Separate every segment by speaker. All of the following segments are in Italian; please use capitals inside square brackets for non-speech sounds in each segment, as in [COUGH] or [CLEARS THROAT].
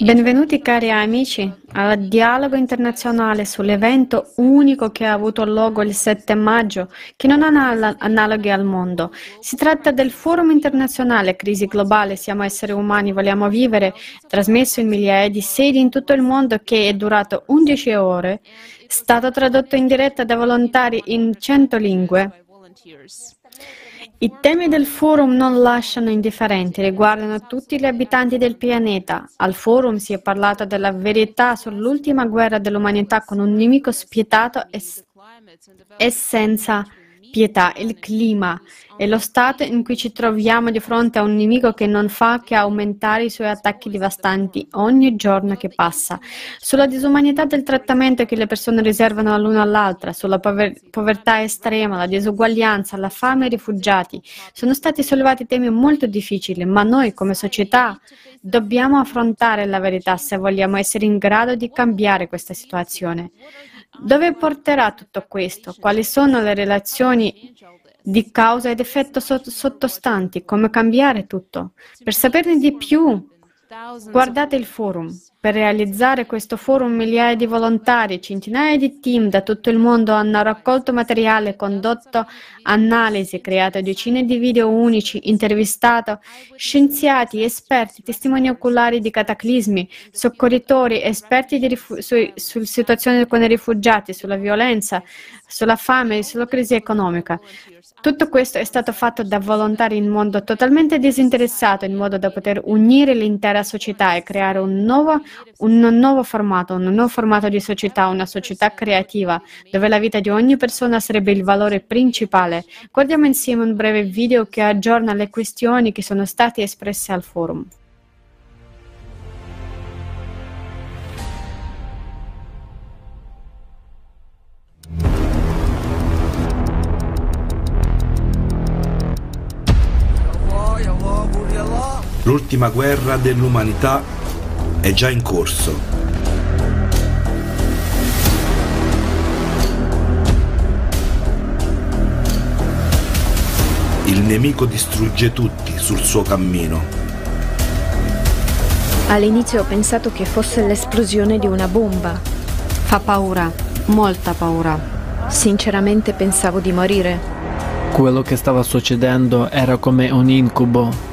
Speaker 1: Benvenuti cari amici al dialogo internazionale sull'evento unico che ha avuto luogo il 7 maggio, che non ha analoghi al mondo. Si tratta del Forum internazionale Crisi globale, siamo esseri umani, vogliamo vivere, trasmesso in migliaia di sedi in tutto il mondo che è durato 11 ore, stato tradotto in diretta da volontari in 100 lingue. I temi del forum non lasciano indifferenti, riguardano tutti gli abitanti del pianeta. Al forum si è parlato della verità sull'ultima guerra dell'umanità con un nemico spietato e, e senza pietà, il clima e lo stato in cui ci troviamo di fronte a un nemico che non fa che aumentare i suoi attacchi devastanti ogni giorno che passa, sulla disumanità del trattamento che le persone riservano l'una all'altra, sulla pover- povertà estrema, la disuguaglianza, la fame e i rifugiati. Sono stati sollevati temi molto difficili, ma noi come società dobbiamo affrontare la verità se vogliamo essere in grado di cambiare questa situazione. Dove porterà tutto questo? Quali sono le relazioni di causa ed effetto sottostanti? Come cambiare tutto? Per saperne di più, guardate il forum. Per realizzare questo forum migliaia di volontari, centinaia di team da tutto il mondo hanno raccolto materiale, condotto analisi, creato decine di video unici, intervistato scienziati, esperti, testimoni oculari di cataclismi, soccorritori, esperti rifu- su, sulla situazione con i rifugiati, sulla violenza, sulla fame e sulla crisi economica. Tutto questo è stato fatto da volontari in modo totalmente disinteressato, in modo da poter unire l'intera società e creare un nuovo, un nuovo formato, un nuovo formato di società, una società creativa, dove la vita di ogni persona sarebbe il valore principale. Guardiamo insieme un breve video che aggiorna le questioni che sono state espresse al forum.
Speaker 2: L'ultima guerra dell'umanità è già in corso. Il nemico distrugge tutti sul suo cammino.
Speaker 3: All'inizio ho pensato che fosse l'esplosione di una bomba.
Speaker 1: Fa paura, molta paura.
Speaker 3: Sinceramente pensavo di morire.
Speaker 4: Quello che stava succedendo era come un incubo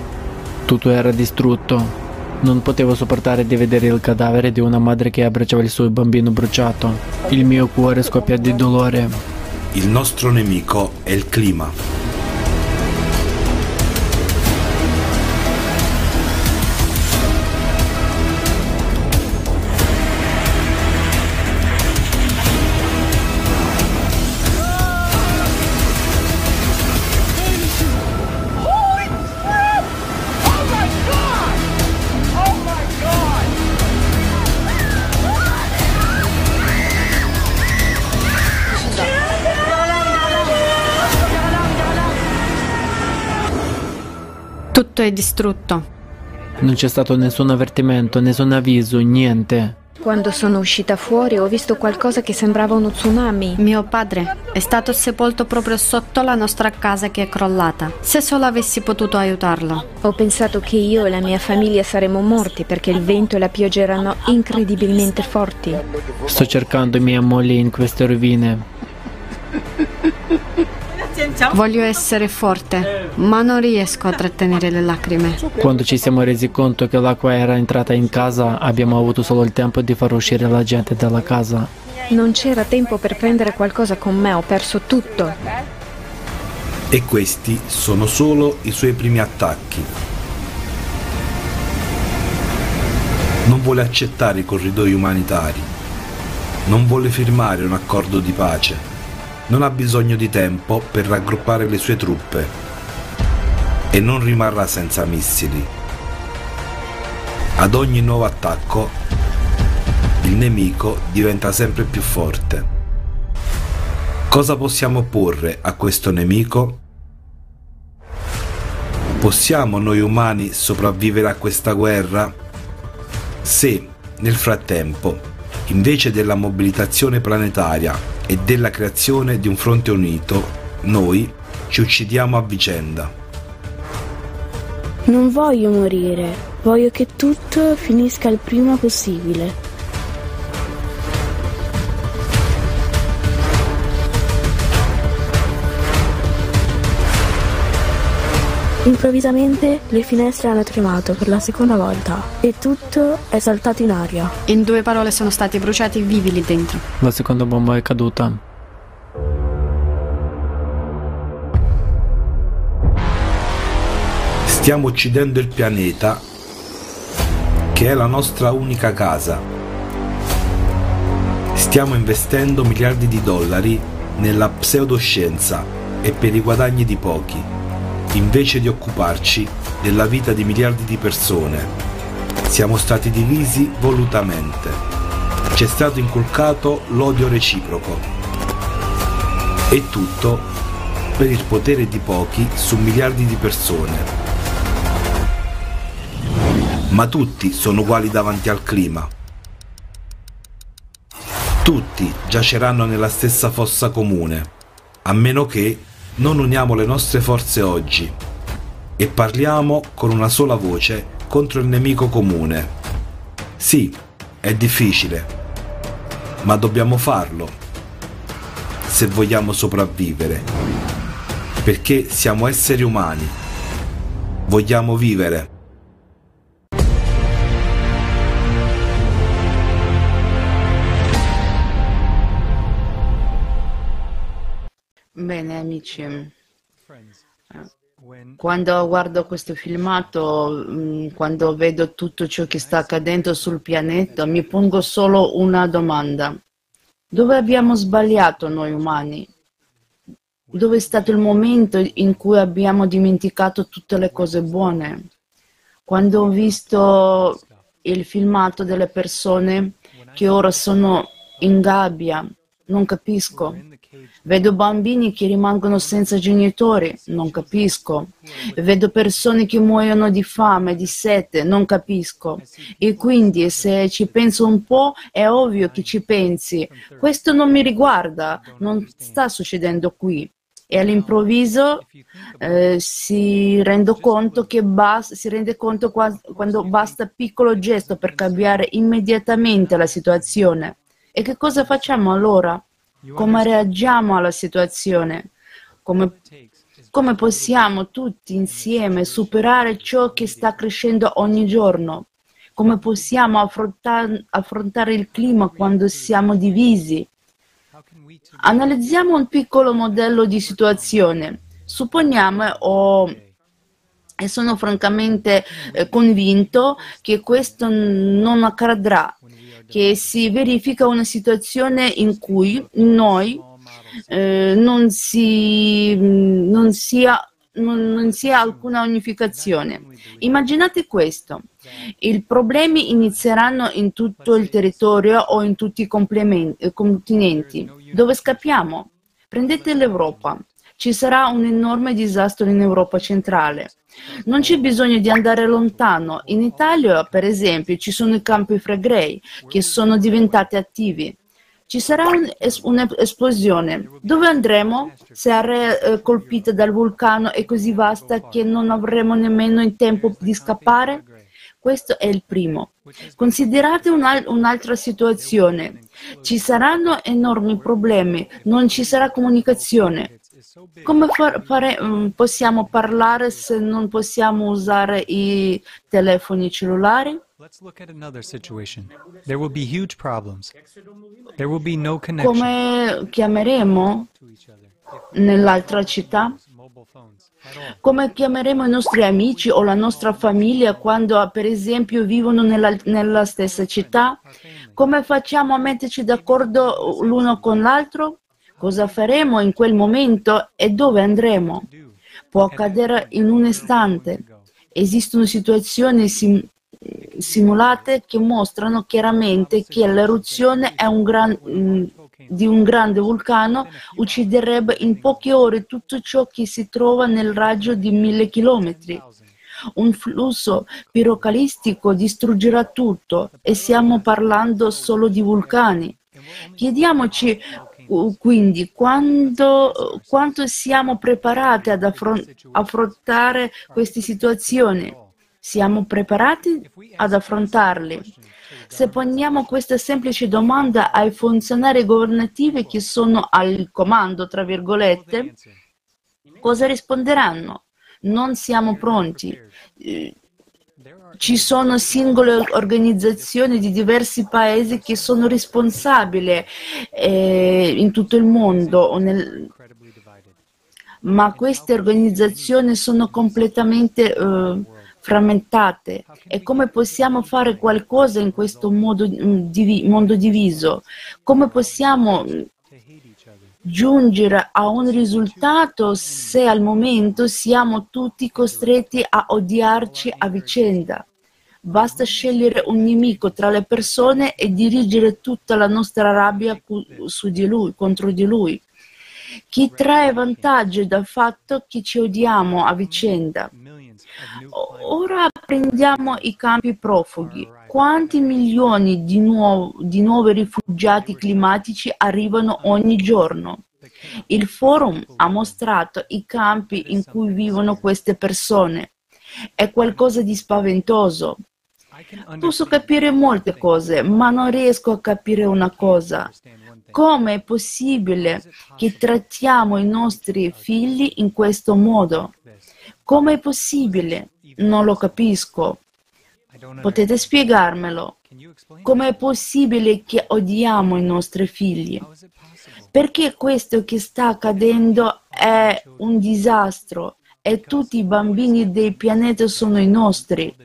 Speaker 4: tutto era distrutto. Non potevo sopportare di vedere il cadavere di una madre che abbracciava il suo bambino bruciato. Il mio cuore scoppia di dolore.
Speaker 2: Il nostro nemico è il clima.
Speaker 1: Tutto è distrutto.
Speaker 4: Non c'è stato nessun avvertimento, nessun avviso, niente.
Speaker 3: Quando sono uscita fuori ho visto qualcosa che sembrava uno tsunami.
Speaker 1: Mio padre è stato sepolto proprio sotto la nostra casa che è crollata. Se solo avessi potuto aiutarlo.
Speaker 3: Ho pensato che io e la mia famiglia saremmo morti perché il vento e la pioggia erano incredibilmente forti.
Speaker 4: Sto cercando mia moglie in queste rovine.
Speaker 1: Voglio essere forte, ma non riesco a trattenere le lacrime.
Speaker 4: Quando ci siamo resi conto che l'acqua era entrata in casa, abbiamo avuto solo il tempo di far uscire la gente dalla casa.
Speaker 3: Non c'era tempo per prendere qualcosa con me, ho perso tutto.
Speaker 2: E questi sono solo i suoi primi attacchi. Non vuole accettare i corridoi umanitari. Non vuole firmare un accordo di pace non ha bisogno di tempo per raggruppare le sue truppe e non rimarrà senza missili. Ad ogni nuovo attacco il nemico diventa sempre più forte. Cosa possiamo opporre a questo nemico? Possiamo noi umani sopravvivere a questa guerra? Se, nel frattempo, invece della mobilitazione planetaria e della creazione di un fronte unito, noi ci uccidiamo a vicenda.
Speaker 5: Non voglio morire, voglio che tutto finisca il prima possibile. Improvvisamente le finestre hanno tremato per la seconda volta e tutto è saltato in aria.
Speaker 1: In due parole sono stati bruciati vivi lì dentro.
Speaker 4: La seconda bomba è caduta.
Speaker 2: Stiamo uccidendo il pianeta, che è la nostra unica casa. Stiamo investendo miliardi di dollari nella pseudoscienza e per i guadagni di pochi invece di occuparci della vita di miliardi di persone. Siamo stati divisi volutamente. Ci è stato inculcato l'odio reciproco. E tutto per il potere di pochi su miliardi di persone. Ma tutti sono uguali davanti al clima. Tutti giaceranno nella stessa fossa comune, a meno che non uniamo le nostre forze oggi e parliamo con una sola voce contro il nemico comune. Sì, è difficile, ma dobbiamo farlo se vogliamo sopravvivere, perché siamo esseri umani, vogliamo vivere.
Speaker 6: Bene amici, eh, quando guardo questo filmato, mm, quando vedo tutto ciò che sta accadendo sul pianeta, mi pongo solo una domanda. Dove abbiamo sbagliato noi umani? Dove è stato il momento in cui abbiamo dimenticato tutte le cose buone? Quando ho visto il filmato delle persone che ora sono in gabbia, non capisco. Vedo bambini che rimangono senza genitori, non capisco. Vedo persone che muoiono di fame, di sete, non capisco. E quindi se ci penso un po' è ovvio che ci pensi. Questo non mi riguarda, non sta succedendo qui. E all'improvviso eh, si, conto basta, si rende conto qua, quando basta piccolo gesto per cambiare immediatamente la situazione. E che cosa facciamo allora? Come reagiamo alla situazione? Come, come possiamo tutti insieme superare ciò che sta crescendo ogni giorno? Come possiamo affrontare, affrontare il clima quando siamo divisi? Analizziamo un piccolo modello di situazione. Supponiamo oh, e sono francamente eh, convinto che questo non accadrà che si verifica una situazione in cui noi eh, non, si, non, sia, non, non sia alcuna unificazione. Immaginate questo. I problemi inizieranno in tutto il territorio o in tutti i continenti. Dove scappiamo? Prendete l'Europa. Ci sarà un enorme disastro in Europa centrale. Non c'è bisogno di andare lontano. In Italia, per esempio, ci sono i campi fregrei che sono diventati attivi. Ci sarà un'esplosione. Dove andremo? Se area eh, colpita dal vulcano è così vasta che non avremo nemmeno il tempo di scappare? Questo è il primo. Considerate un'altra situazione. Ci saranno enormi problemi, non ci sarà comunicazione. Come fare, mm, possiamo parlare se non possiamo usare i telefoni cellulari? Come chiameremo nell'altra città? Come chiameremo i nostri amici o la nostra famiglia quando, per esempio, vivono nella, nella stessa città? Come facciamo a metterci d'accordo l'uno con l'altro? Cosa faremo in quel momento e dove andremo? Può accadere in un istante. Esistono situazioni sim- simulate che mostrano chiaramente che l'eruzione un gran- mm, di un grande vulcano ucciderebbe in poche ore tutto ciò che si trova nel raggio di mille chilometri. Un flusso pirocalistico distruggerà tutto e stiamo parlando solo di vulcani. Chiediamoci Quindi, quando, quanto siamo preparati ad affrontare queste situazioni? Siamo preparati ad affrontarli? Se poniamo questa semplice domanda ai funzionari governativi che sono al comando, tra virgolette, cosa risponderanno? Non siamo pronti. Ci sono singole organizzazioni di diversi paesi che sono responsabili eh, in tutto il mondo, nel... ma queste organizzazioni sono completamente eh, frammentate. E come possiamo fare qualcosa in questo modo, mm, divi, mondo diviso? Come possiamo giungere a un risultato se al momento siamo tutti costretti a odiarci a vicenda. Basta scegliere un nemico tra le persone e dirigere tutta la nostra rabbia di lui, contro di lui. Chi trae vantaggio dal fatto che ci odiamo a vicenda? Ora prendiamo i campi profughi. Quanti milioni di, nuovo, di nuovi rifugiati climatici arrivano ogni giorno? Il forum ha mostrato i campi in cui vivono queste persone. È qualcosa di spaventoso. Posso capire molte cose, ma non riesco a capire una cosa. Come è possibile che trattiamo i nostri figli in questo modo? Come è possibile? Non lo capisco. Potete spiegarmelo? Come è possibile che odiamo i nostri figli? Perché questo che sta accadendo è un disastro e tutti i bambini del pianeta sono i nostri.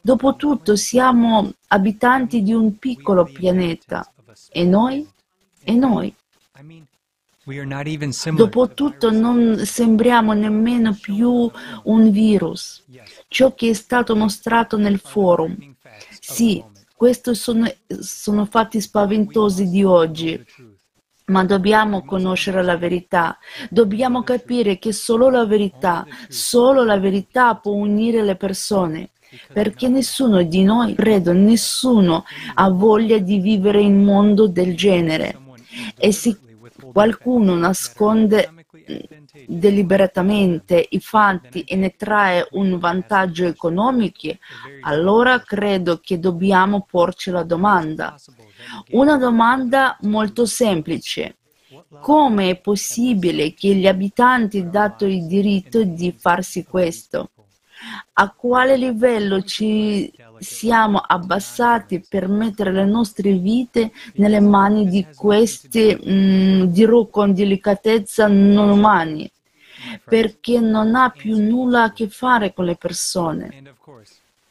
Speaker 6: Dopotutto siamo abitanti di un piccolo pianeta. E noi? E noi? Dopotutto non sembriamo nemmeno più un virus. Ciò che è stato mostrato nel forum. Sì, questi sono, sono fatti spaventosi di oggi. Ma dobbiamo conoscere la verità, dobbiamo capire che solo la verità, solo la verità può unire le persone, perché nessuno di noi, credo, nessuno ha voglia di vivere in un mondo del genere. E se qualcuno nasconde deliberatamente i fatti e ne trae un vantaggio economico, allora credo che dobbiamo porci la domanda. Una domanda molto semplice. Come è possibile che gli abitanti dato il diritto di farsi questo? A quale livello ci siamo abbassati per mettere le nostre vite nelle mani di questi, mh, mm, dirò con delicatezza, non umani, perché non ha più nulla a che fare con le persone.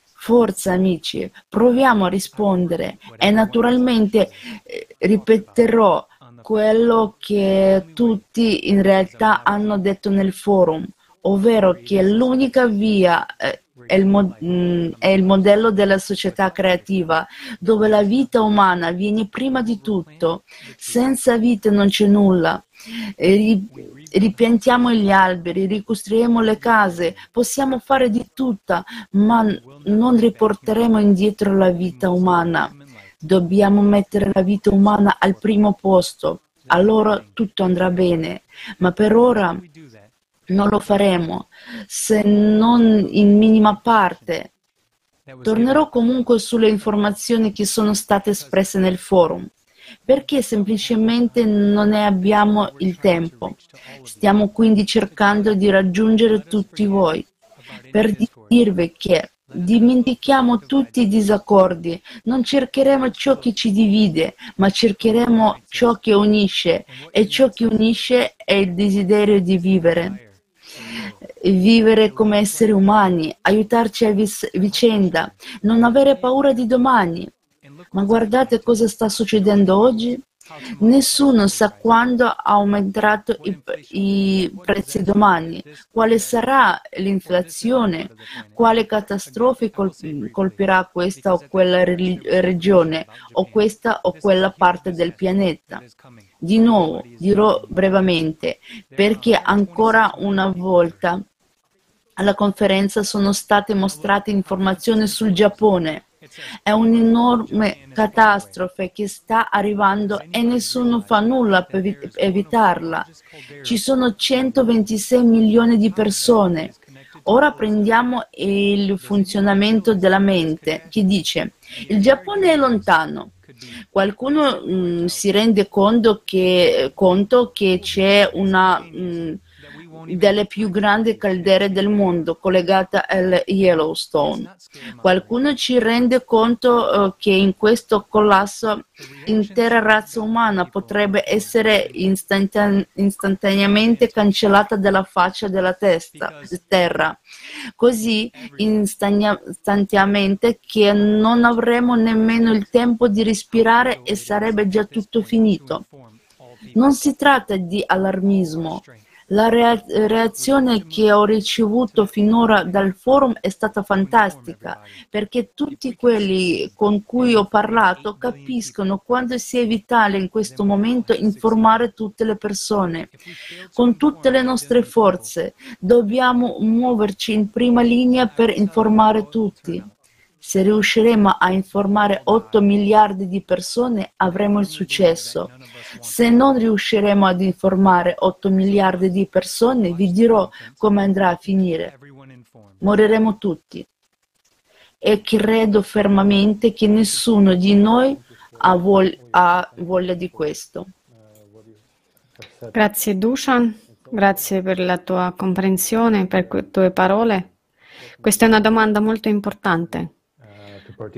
Speaker 6: Forza amici, proviamo a rispondere e naturalmente eh, ripeterò quello che tutti in realtà hanno detto nel forum, ovvero che l'unica via eh, è il, mo- mm, è il, modello della società creativa, dove la vita umana viene prima di tutto. Senza vita non c'è nulla. ripiantiamo gli alberi, ricostruiamo le case, possiamo fare di tutto, ma non riporteremo indietro la vita umana. Dobbiamo mettere la vita umana al primo posto, allora tutto andrà bene. Ma per ora non lo faremo, se non in minima parte. Tornerò comunque sulle informazioni che sono state espresse nel forum, perché semplicemente non ne abbiamo il tempo. Stiamo quindi cercando di raggiungere tutti voi. Per dirvi che dimentichiamo tutti i disaccordi, non cercheremo ciò che ci divide, ma cercheremo ciò che unisce. E ciò che unisce è il desiderio di vivere vivere come esseri umani, aiutarci a vis- vicenda, non avere paura di domani. Ma guardate cosa sta succedendo oggi? Nessuno sa quando aumenteranno i, i, prezzi domani, quale sarà l'inflazione, quale catastrofe col- colpirà questa o quella re- regione o questa o quella parte del pianeta. Di nuovo dirò brevemente perché ancora una volta alla conferenza sono state mostrate informazioni sul Giappone È un'enorme catastrofe che sta arrivando e nessuno fa nulla per evitarla. Ci sono 126 milioni di persone. Ora prendiamo il funzionamento della mente, che dice il Giappone è lontano. Qualcuno mh, mm, si rende conto che, conto che c'è una mh, mm, delle più grandi caldere del mondo collegata al Yellowstone. Qualcuno ci rende conto uh, che in questo collasso l'intera razza umana potrebbe essere istantane- istantaneamente cancellata dalla faccia della testa, terra, così istantaneamente che non avremo nemmeno il tempo di respirare e sarebbe già tutto finito. Non si tratta di allarmismo, la reazione che ho ricevuto finora dal forum è stata fantastica perché tutti quelli con cui ho parlato capiscono quanto sia vitale in questo momento informare tutte le persone. Con tutte le nostre forze dobbiamo muoverci in prima linea per informare tutti. Se riusciremo a informare 8 miliardi di persone avremo il successo. Se non riusciremo ad informare 8 miliardi di persone, vi dirò come andrà a finire. Moriremo tutti. E credo fermamente che nessuno di noi ha, voglia, ha voglia di questo.
Speaker 1: Grazie Dushan, grazie per la tua comprensione, per le tue parole. Questa è una domanda molto importante.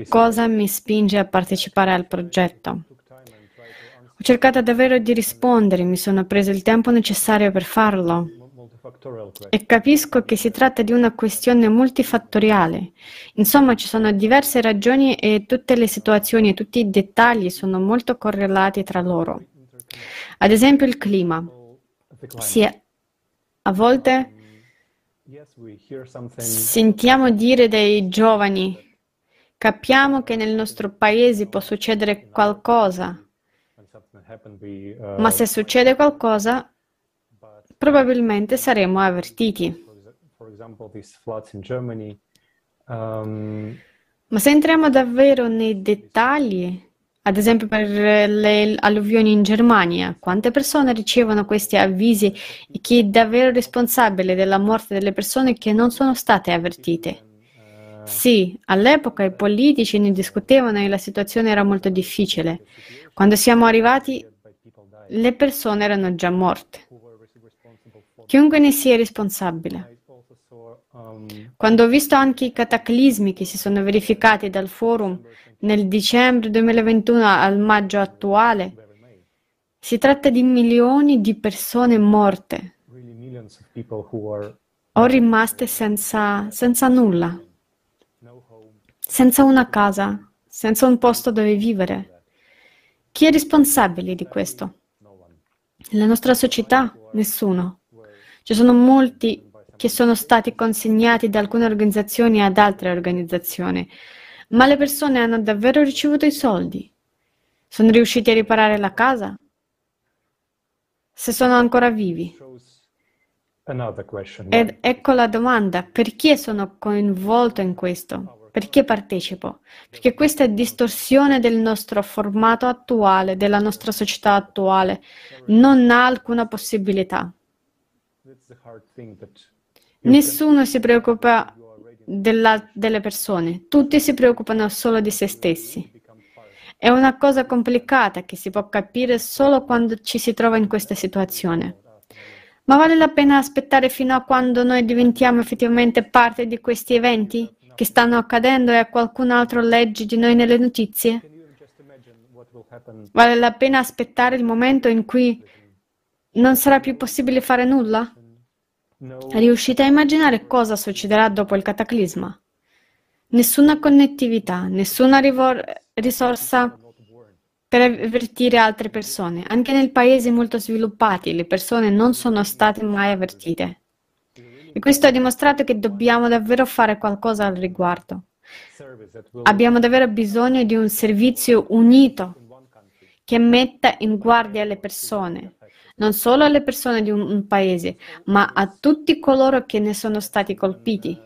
Speaker 1: Cosa mi spinge a partecipare al progetto? Ho cercato davvero di rispondere, mi sono preso il tempo necessario per farlo e capisco che si tratta di una questione multifattoriale. Insomma, ci sono diverse ragioni e tutte le situazioni e tutti i dettagli sono molto correlati tra loro. Ad esempio il clima. Sì, a volte sentiamo dire dei giovani Capiamo che nel nostro paese può succedere qualcosa, ma se succede qualcosa, probabilmente saremo avvertiti. Ma se entriamo davvero nei dettagli, ad esempio per le alluvioni in Germania, quante persone ricevono questi avvisi e chi è davvero responsabile della morte delle persone che non sono state avvertite? Sì, all'epoca i politici ne discutevano e la situazione era molto difficile. Quando siamo arrivati, le persone erano già morte. Chiunque ne sia responsabile. Quando ho visto anche i cataclismi che si sono verificati dal forum nel dicembre 2021 al maggio attuale, si tratta di milioni di persone morte o rimaste senza, senza nulla senza una casa, senza un posto dove vivere. Chi è responsabile di questo? Nella nostra società? Nessuno. Ci sono molti che sono stati consegnati da alcune organizzazioni ad altre organizzazioni, ma le persone hanno davvero ricevuto i soldi? Sono riusciti a riparare la casa? Se sono ancora vivi? Ed ecco la domanda, perché sono coinvolto in questo? Perché partecipo? Perché questa distorsione del nostro formato attuale, della nostra società attuale, non ha alcuna possibilità. Nessuno si preoccupa della, delle persone, tutti si preoccupano solo di se stessi. È una cosa complicata che si può capire solo quando ci si trova in questa situazione. Ma vale la pena aspettare fino a quando noi diventiamo effettivamente parte di questi eventi? Che stanno accadendo e a qualcun altro leggi di noi nelle notizie? Vale la pena aspettare il momento in cui non sarà più possibile fare nulla? Riuscite a immaginare cosa succederà dopo il cataclisma? Nessuna connettività, nessuna rivor- risorsa per avvertire altre persone. Anche nei paesi molto sviluppati le persone non sono state mai avvertite. E questo ha dimostrato che dobbiamo davvero fare qualcosa al riguardo. Abbiamo davvero bisogno di un servizio unito che metta in guardia le persone, non solo alle persone di un, un paese, ma a tutti coloro che ne sono stati colpiti.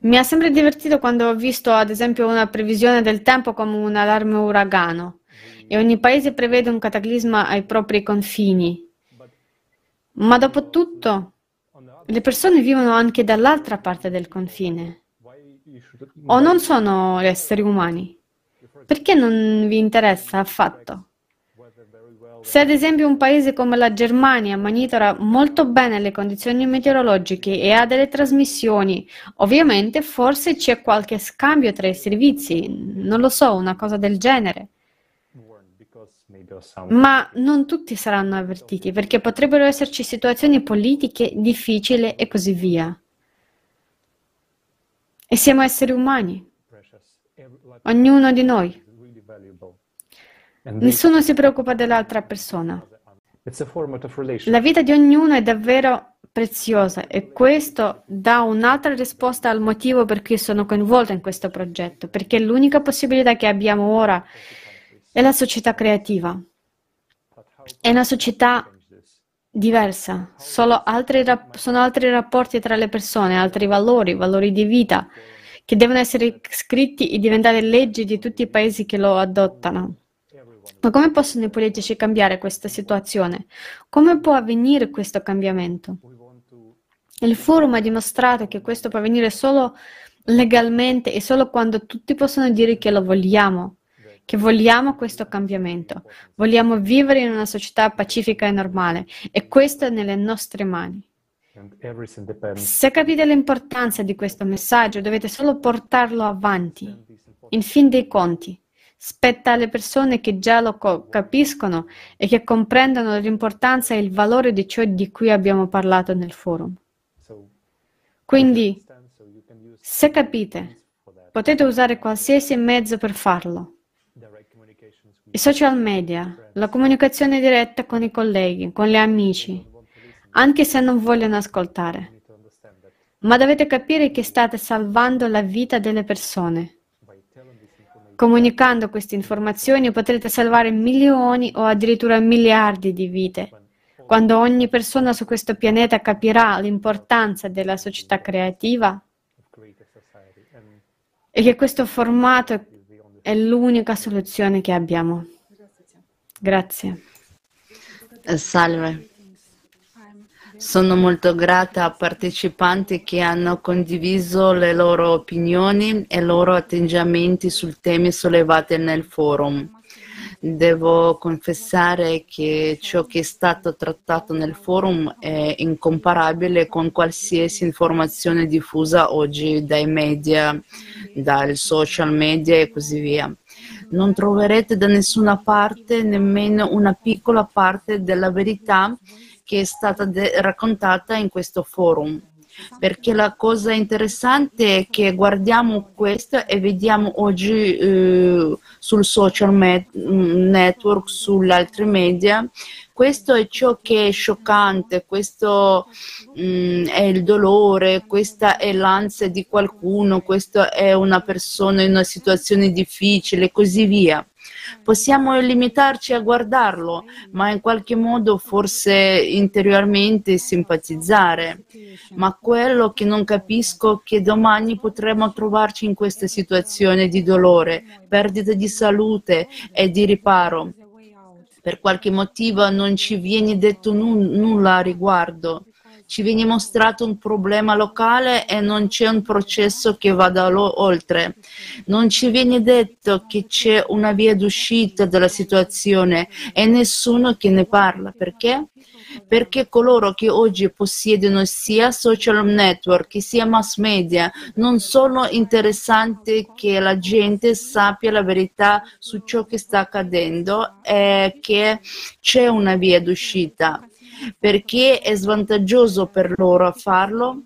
Speaker 1: Mi ha sempre divertito quando ho visto, ad esempio, una previsione del tempo come un allarme uragano e ogni paese prevede un cataclisma ai propri confini. Ma dopo tutto, le persone vivono anche dall'altra parte del confine. O non sono esseri umani? Perché non vi interessa affatto? Se ad esempio un paese come la Germania monitora molto bene le condizioni meteorologiche e ha delle trasmissioni, ovviamente forse c'è qualche scambio tra i servizi, non lo so, una cosa del genere. Ma non tutti saranno avvertiti perché potrebbero esserci situazioni politiche difficili e così via. E siamo esseri umani, ognuno di noi. Nessuno si preoccupa dell'altra persona. La vita di ognuno è davvero preziosa e questo dà un'altra risposta al motivo per cui sono coinvolta in questo progetto, perché l'unica possibilità che abbiamo ora è la società creativa. È una società diversa, altri, sono altri rapporti tra le persone, altri valori, valori di vita, che devono essere scritti e diventare leggi di tutti i paesi che lo adottano. Ma come possono i politici cambiare questa situazione? Come può avvenire questo cambiamento? Il forum ha dimostrato che questo può avvenire solo legalmente e solo quando tutti possono dire che lo vogliamo, che vogliamo questo cambiamento. Vogliamo vivere in una società pacifica e normale e questo è nelle nostre mani. Se capite l'importanza di questo messaggio, dovete solo portarlo avanti. In fin dei conti, Spetta alle persone che già lo capiscono e che comprendono l'importanza e il valore di ciò di cui abbiamo parlato nel forum. Quindi, se capite, potete usare qualsiasi mezzo per farlo. I social media, la comunicazione diretta con i colleghi, con gli amici, anche se non vogliono ascoltare. Ma dovete capire che state salvando la vita delle persone. Comunicando queste informazioni potrete salvare milioni o addirittura miliardi di vite. Quando ogni persona su questo pianeta capirà l'importanza della società creativa e che questo formato è l'unica soluzione che abbiamo. Grazie.
Speaker 6: Salve. Sono molto grata a partecipanti che hanno condiviso le loro opinioni e i loro atteggiamenti sui temi sollevati nel forum. Devo confessare che ciò che è stato trattato nel forum è incomparabile con qualsiasi informazione diffusa oggi dai media, dai social media e così via. Non troverete da nessuna parte nemmeno una piccola parte della verità che è stata de- raccontata in questo forum. Perché la cosa interessante è che guardiamo questo e vediamo oggi eh, sul social met- network, sugli altri media, questo è ciò che è scioccante, questo mh, mm, è il dolore, questa è l'ansia di qualcuno, questa è una persona in una situazione difficile e così via. Possiamo limitarci a guardarlo, ma in qualche modo forse interiormente simpatizzare. Ma quello che non capisco è che domani potremo trovarci in questa situazione di dolore, perdita di salute e di riparo. Per qualche motivo non ci viene detto nu- nulla a riguardo ci viene mostrato un problema locale e non c'è un processo che vada oltre. Non ci viene detto che c'è una via d'uscita dalla situazione e nessuno che ne parla. Perché? Perché coloro che oggi possiedono sia social network sia mass media non sono interessati che la gente sappia la verità su ciò che sta accadendo e che c'è una via d'uscita perché è svantaggioso per loro farlo?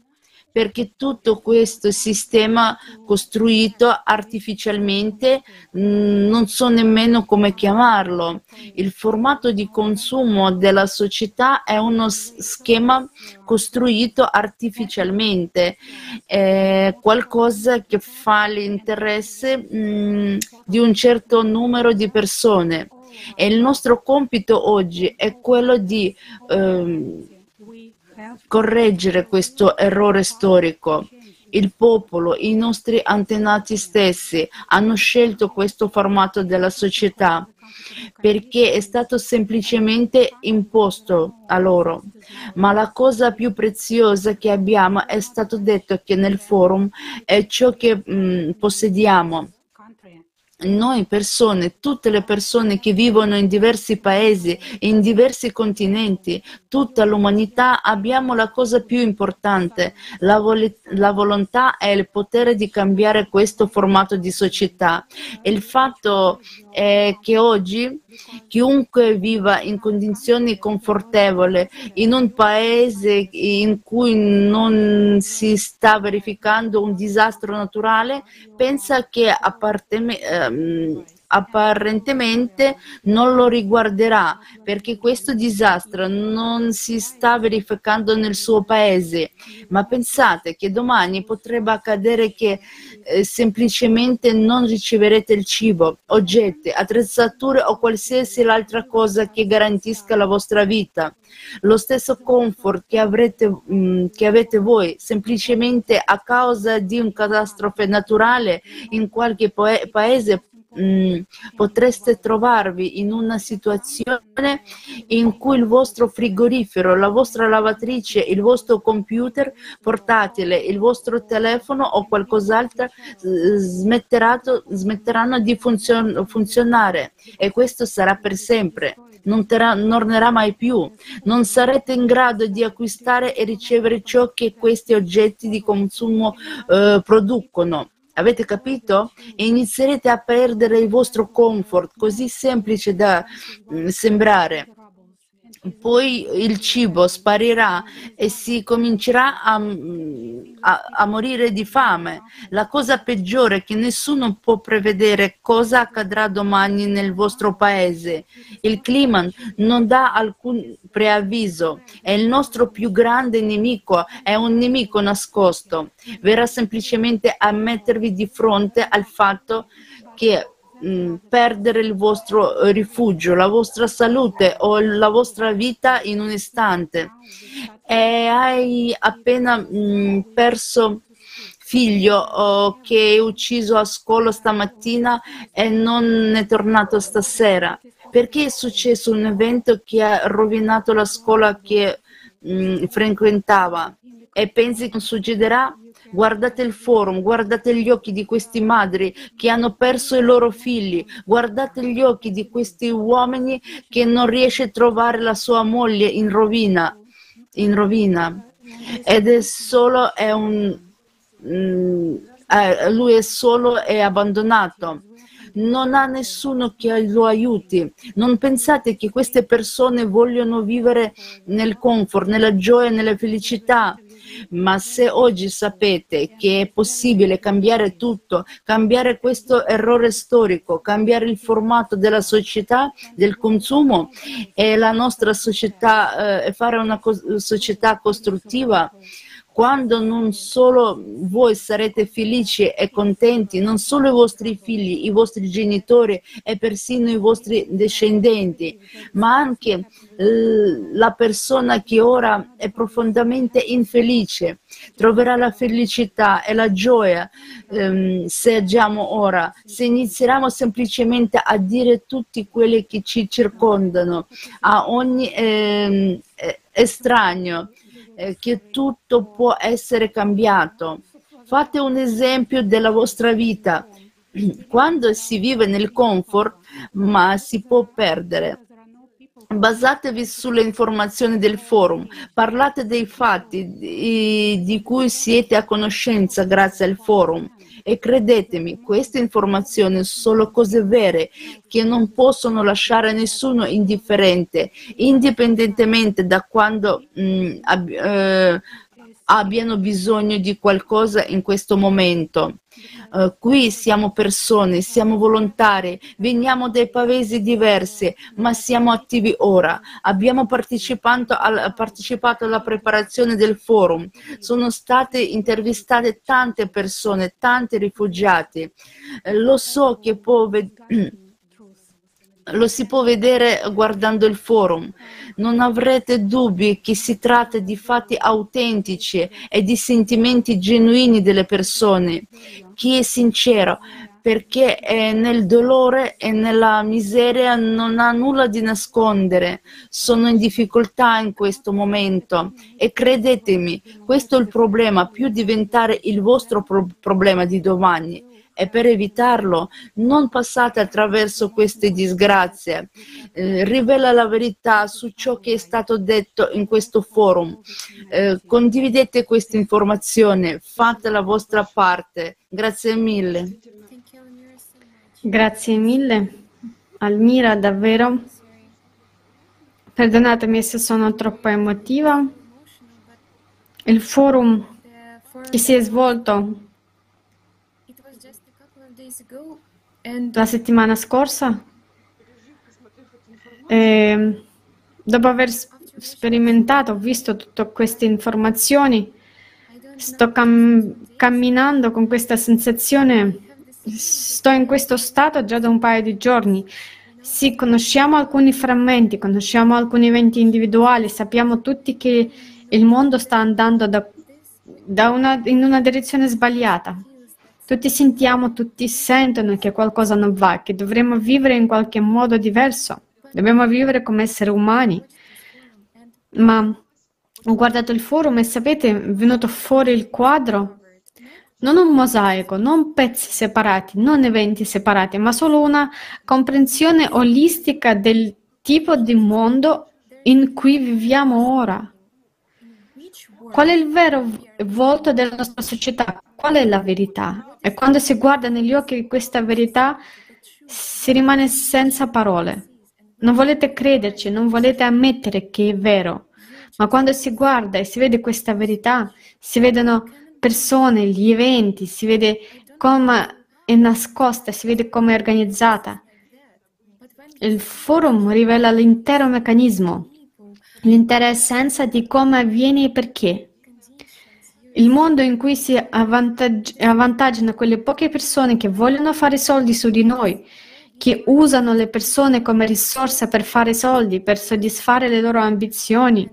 Speaker 6: Perché tutto questo sistema costruito artificialmente mm, non so nemmeno come chiamarlo. Il formato di consumo della società è uno schema costruito artificialmente, è qualcosa che fa l'interesse mh, mm, di un certo numero di persone e il nostro compito oggi è quello di ehm, correggere questo errore storico. Il popolo, i nostri antenati stessi hanno scelto questo formato della società perché è stato semplicemente imposto a loro. Ma la cosa più preziosa che abbiamo è stato detto che nel forum è ciò che mh, mm, possediamo noi persone, tutte le persone che vivono in diversi paesi, in diversi continenti, tutta l'umanità, abbiamo la cosa più importante, la, vol- la volontà e il potere di cambiare questo formato di società. E il fatto è che oggi chiunque viva in condizioni confortevoli, in un paese in cui non si sta verificando un disastro naturale, pensa che ehm, apparentemente non lo riguarderà perché questo disastro non si sta verificando nel suo paese. Ma pensate che domani potrebbe accadere che eh, semplicemente non riceverete il cibo, oggetti, attrezzature o qualsiasi altra cosa che garantisca la vostra vita. Lo stesso comfort che, avrete, mh, mm, che avete voi semplicemente a causa di un catastrofe naturale in qualche paese Mm, potreste trovarvi in una situazione in cui il vostro frigorifero, la vostra lavatrice, il vostro computer portatile, il vostro telefono o qualcos'altro smetteranno di funzion- funzionare e questo sarà per sempre. Non tornerà mai più. Non sarete in grado di acquistare e ricevere ciò che questi oggetti di consumo eh, producono Avete capito? Inizierete a perdere il vostro comfort, così semplice da mm, sembrare poi il cibo sparirà e si comincerà a, a, a, morire di fame. La cosa peggiore è che nessuno può prevedere cosa accadrà domani nel vostro paese. Il clima non dà alcun preavviso è il nostro più grande nemico, è un nemico nascosto. Verrà semplicemente a mettervi di fronte al fatto che Mm, perdere il vostro rifugio, la vostra salute o la vostra vita in un istante. E hai appena mh, mm, perso figlio oh, che è ucciso a scuola stamattina e non è tornato stasera. Perché è successo un evento che ha rovinato la scuola che mh, mm, frequentava? E pensi che succederà Guardate il forum, guardate gli occhi di queste madri che hanno perso i loro figli, guardate gli occhi di questi uomini che non riesce a trovare la sua moglie in rovina, in rovina. Ed è solo, è un, mm, eh, lui è solo e abbandonato non ha nessuno che lo aiuti. Non pensate che queste persone vogliono vivere nel comfort, nella gioia, nella felicità ma se oggi sapete che è possibile cambiare tutto, cambiare questo errore storico, cambiare il formato della società, del consumo e la nostra società, eh, fare una co- società costruttiva, quando non solo voi sarete felici e contenti, non solo i vostri figli, i vostri genitori e persino i vostri discendenti, ma anche la persona che ora è profondamente infelice troverà la felicità e la gioia ehm, se agiamo ora, se inizieremo semplicemente a dire tutti quelli che ci circondano, a ogni ehm, estraneo che tutto può essere cambiato. Fate un esempio della vostra vita. [CLEARS THROAT] Quando si vive nel comfort, ma si può perdere. Basatevi sulle informazioni del forum, parlate dei fatti di cui siete a conoscenza grazie al forum e credetemi, queste informazioni sono cose vere che non possono lasciare nessuno indifferente, indipendentemente da quando mh, mm, ab- eh, abbiano bisogno di qualcosa in questo momento. Uh, qui siamo persone, siamo volontari, veniamo dai paesi diversi, ma siamo attivi ora. Abbiamo partecipato, al, partecipato alla preparazione del forum. Sono state intervistate tante persone, tanti rifugiati. Uh, lo so che può vedere [CLEARS THROAT] lo si può vedere guardando il forum. Non avrete dubbi che si tratta di fatti autentici e di sentimenti genuini delle persone. Chi è sincero perché è nel dolore e nella miseria non ha nulla di nascondere, sono in difficoltà in questo momento e credetemi, questo è il problema, più diventare il vostro pro- problema di domani e per evitarlo non passate attraverso queste disgrazie. Eh, rivela la verità su ciò che è stato detto in questo forum. Eh, condividete questa informazione, fate la vostra parte. Grazie mille.
Speaker 1: Grazie mille. Almira, davvero. Perdonatemi se sono troppo emotiva. Il forum che si è svolto la settimana scorsa, e ehm, dopo aver sperimentato, ho visto tutte queste informazioni, sto cam- camminando con questa sensazione, sto in questo stato già da un paio di giorni. Sì, conosciamo alcuni frammenti, conosciamo alcuni eventi individuali, sappiamo tutti che il mondo sta andando da, da una, in una direzione sbagliata. Tutti sentiamo, tutti sentono che qualcosa non va, che dovremmo vivere in qualche modo diverso. Dobbiamo vivere come esseri umani. Ma ho guardato il forum e sapete, è venuto fuori il quadro. Non un mosaico, non pezzi separati, non eventi separati, ma solo una comprensione olistica del tipo di mondo in cui viviamo ora. Qual è il vero volto della nostra società? Qual è la verità? E quando si guarda negli occhi questa verità si rimane senza parole. Non volete crederci, non volete ammettere che è vero, ma quando si guarda e si vede questa verità, si vedono persone, gli eventi, si vede come è nascosta, si vede come è organizzata. Il forum rivela l'intero meccanismo l'intera essenza di come avviene e perché. Il mondo in cui si avvantaggi- avvantaggiano quelle poche persone che vogliono fare soldi su di noi, che usano le persone come risorsa per fare soldi, per soddisfare le loro ambizioni.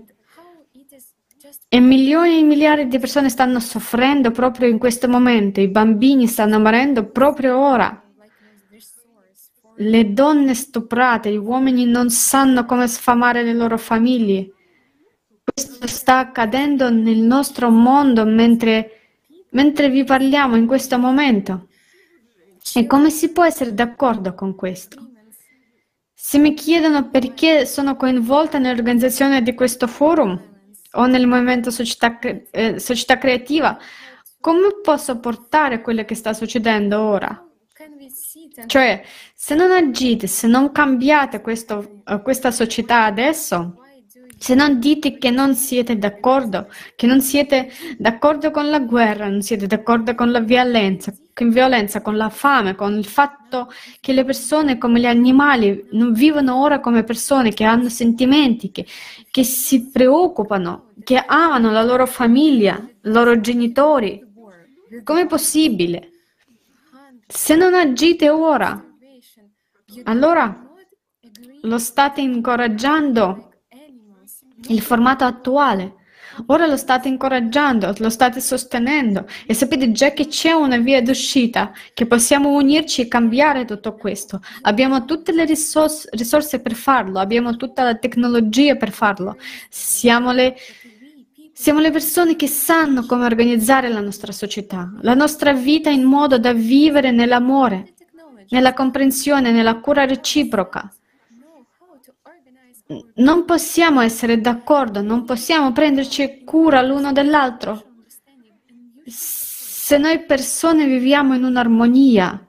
Speaker 1: E milioni e miliardi di persone stanno soffrendo proprio in questo momento, i bambini stanno morendo proprio ora. Le donne stuprate, gli uomini non sanno come sfamare le loro famiglie. Questo sta accadendo nel nostro mondo mentre, mentre vi parliamo in questo momento. E come si può essere d'accordo con questo? Se mi chiedono perché sono coinvolta nell'organizzazione di questo forum o nel movimento società, eh, società creativa, come posso portare quello che sta succedendo ora? Cioè, se non agite, se non cambiate questo, eh, questa società adesso, se non dite che non siete d'accordo, che non siete d'accordo con la guerra, non siete d'accordo con la violenza, con, violenza, con la fame, con il fatto che le persone come gli animali non vivono ora come persone che hanno sentimenti, che, che si preoccupano, che amano la loro famiglia, i loro genitori. Com'è possibile? Se non agite ora, allora lo state incoraggiando il formato attuale. Ora lo state incoraggiando, lo state sostenendo e sapete già che c'è una via d'uscita, che possiamo unirci e cambiare tutto questo. Abbiamo tutte le risorse, risorse per farlo, abbiamo tutta la tecnologia per farlo. Siamo le siamo le persone che sanno come organizzare la nostra società, la nostra vita in modo da vivere nell'amore, nella comprensione, nella cura reciproca. Non possiamo essere d'accordo, non possiamo prenderci cura l'uno dell'altro. Se noi persone viviamo in un'armonia,